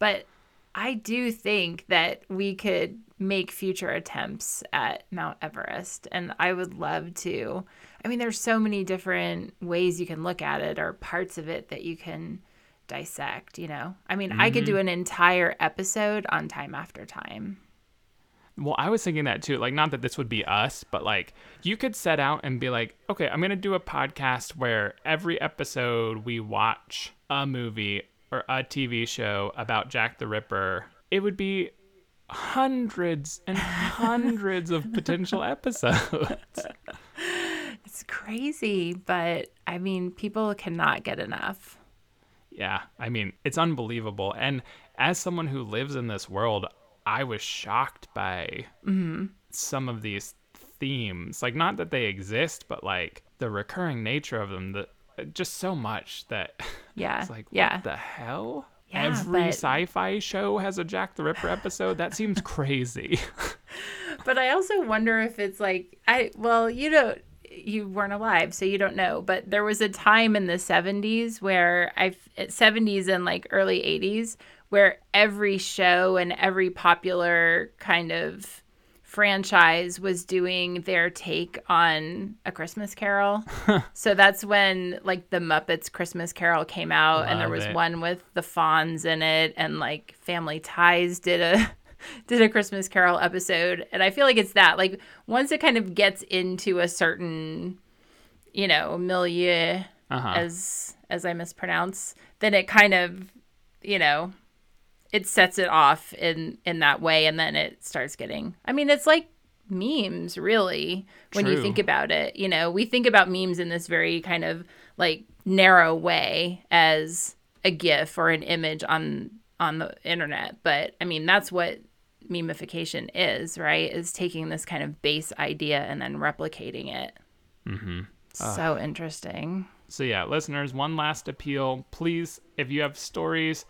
Speaker 2: But I do think that we could make future attempts at Mount Everest. And I would love to. I mean, there's so many different ways you can look at it or parts of it that you can dissect, you know? I mean, I could mm-hmm. do an entire episode on time after time.
Speaker 1: Well, I was thinking that too. Like, not that this would be us, but like, you could set out and be like, okay, I'm going to do a podcast where every episode we watch a movie or a TV show about Jack the Ripper. It would be hundreds and hundreds of potential (laughs) episodes. (laughs)
Speaker 2: It's crazy, but I mean, people cannot get enough.
Speaker 1: Yeah, I mean, it's unbelievable. And as someone who lives in this world, I was shocked by mm-hmm. some of these themes. Like, not that they exist, but like the recurring nature of them. That just so much that (laughs)
Speaker 2: Yeah.
Speaker 1: it's like,
Speaker 2: yeah.
Speaker 1: what the hell?
Speaker 2: Yeah,
Speaker 1: Every
Speaker 2: but-
Speaker 1: sci-fi show has a Jack the Ripper episode. That seems (laughs) crazy. (laughs)
Speaker 2: But I also wonder if it's like I well, you don't you weren't alive, so you don't know. But there was a time in the seventies where I seventies and like early eighties where every show and every popular kind of franchise was doing their take on a Christmas Carol. (laughs) so that's when like the Muppets Christmas Carol came out and there was
Speaker 1: it.
Speaker 2: one with the Fonz in it and like Family Ties did a (laughs) did a Christmas Carol episode, and I feel like it's that. Like once it kind of gets into a certain, you know, milieu,
Speaker 1: Uh-huh.
Speaker 2: as as I mispronounce, then it kind of, you know, it sets it off in in that way, and then it starts getting. I mean, it's like memes, really, when you think about it. You know, we think about memes in this very kind of like narrow way as a GIF or an image on on the internet, but I mean, that's what memification is, right? Is taking this kind of base idea and then replicating it.
Speaker 1: Mm-hmm.
Speaker 2: So interesting.
Speaker 1: So yeah, listeners, one last appeal. Please, if you have stories,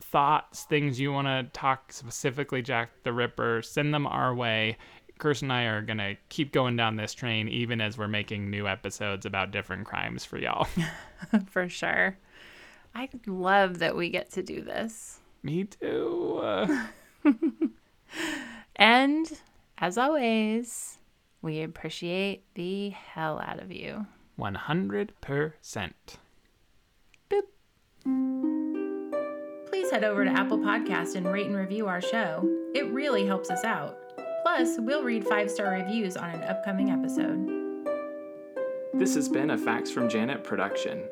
Speaker 1: thoughts, things you want to talk specifically Jack the Ripper, send them our way. Kirsten and I are gonna keep going down this train even as we're making new episodes about different crimes for y'all. (laughs)
Speaker 2: For sure. I love that we get to do this.
Speaker 1: Me too. Uh, (laughs)
Speaker 2: And as always, we appreciate the hell out of you.
Speaker 1: 100%.
Speaker 2: Please head over to Apple Podcast and rate and review our show. It really helps us out. Plus, we'll read five star reviews on an upcoming episode.
Speaker 1: This has been a Facts from Janet production.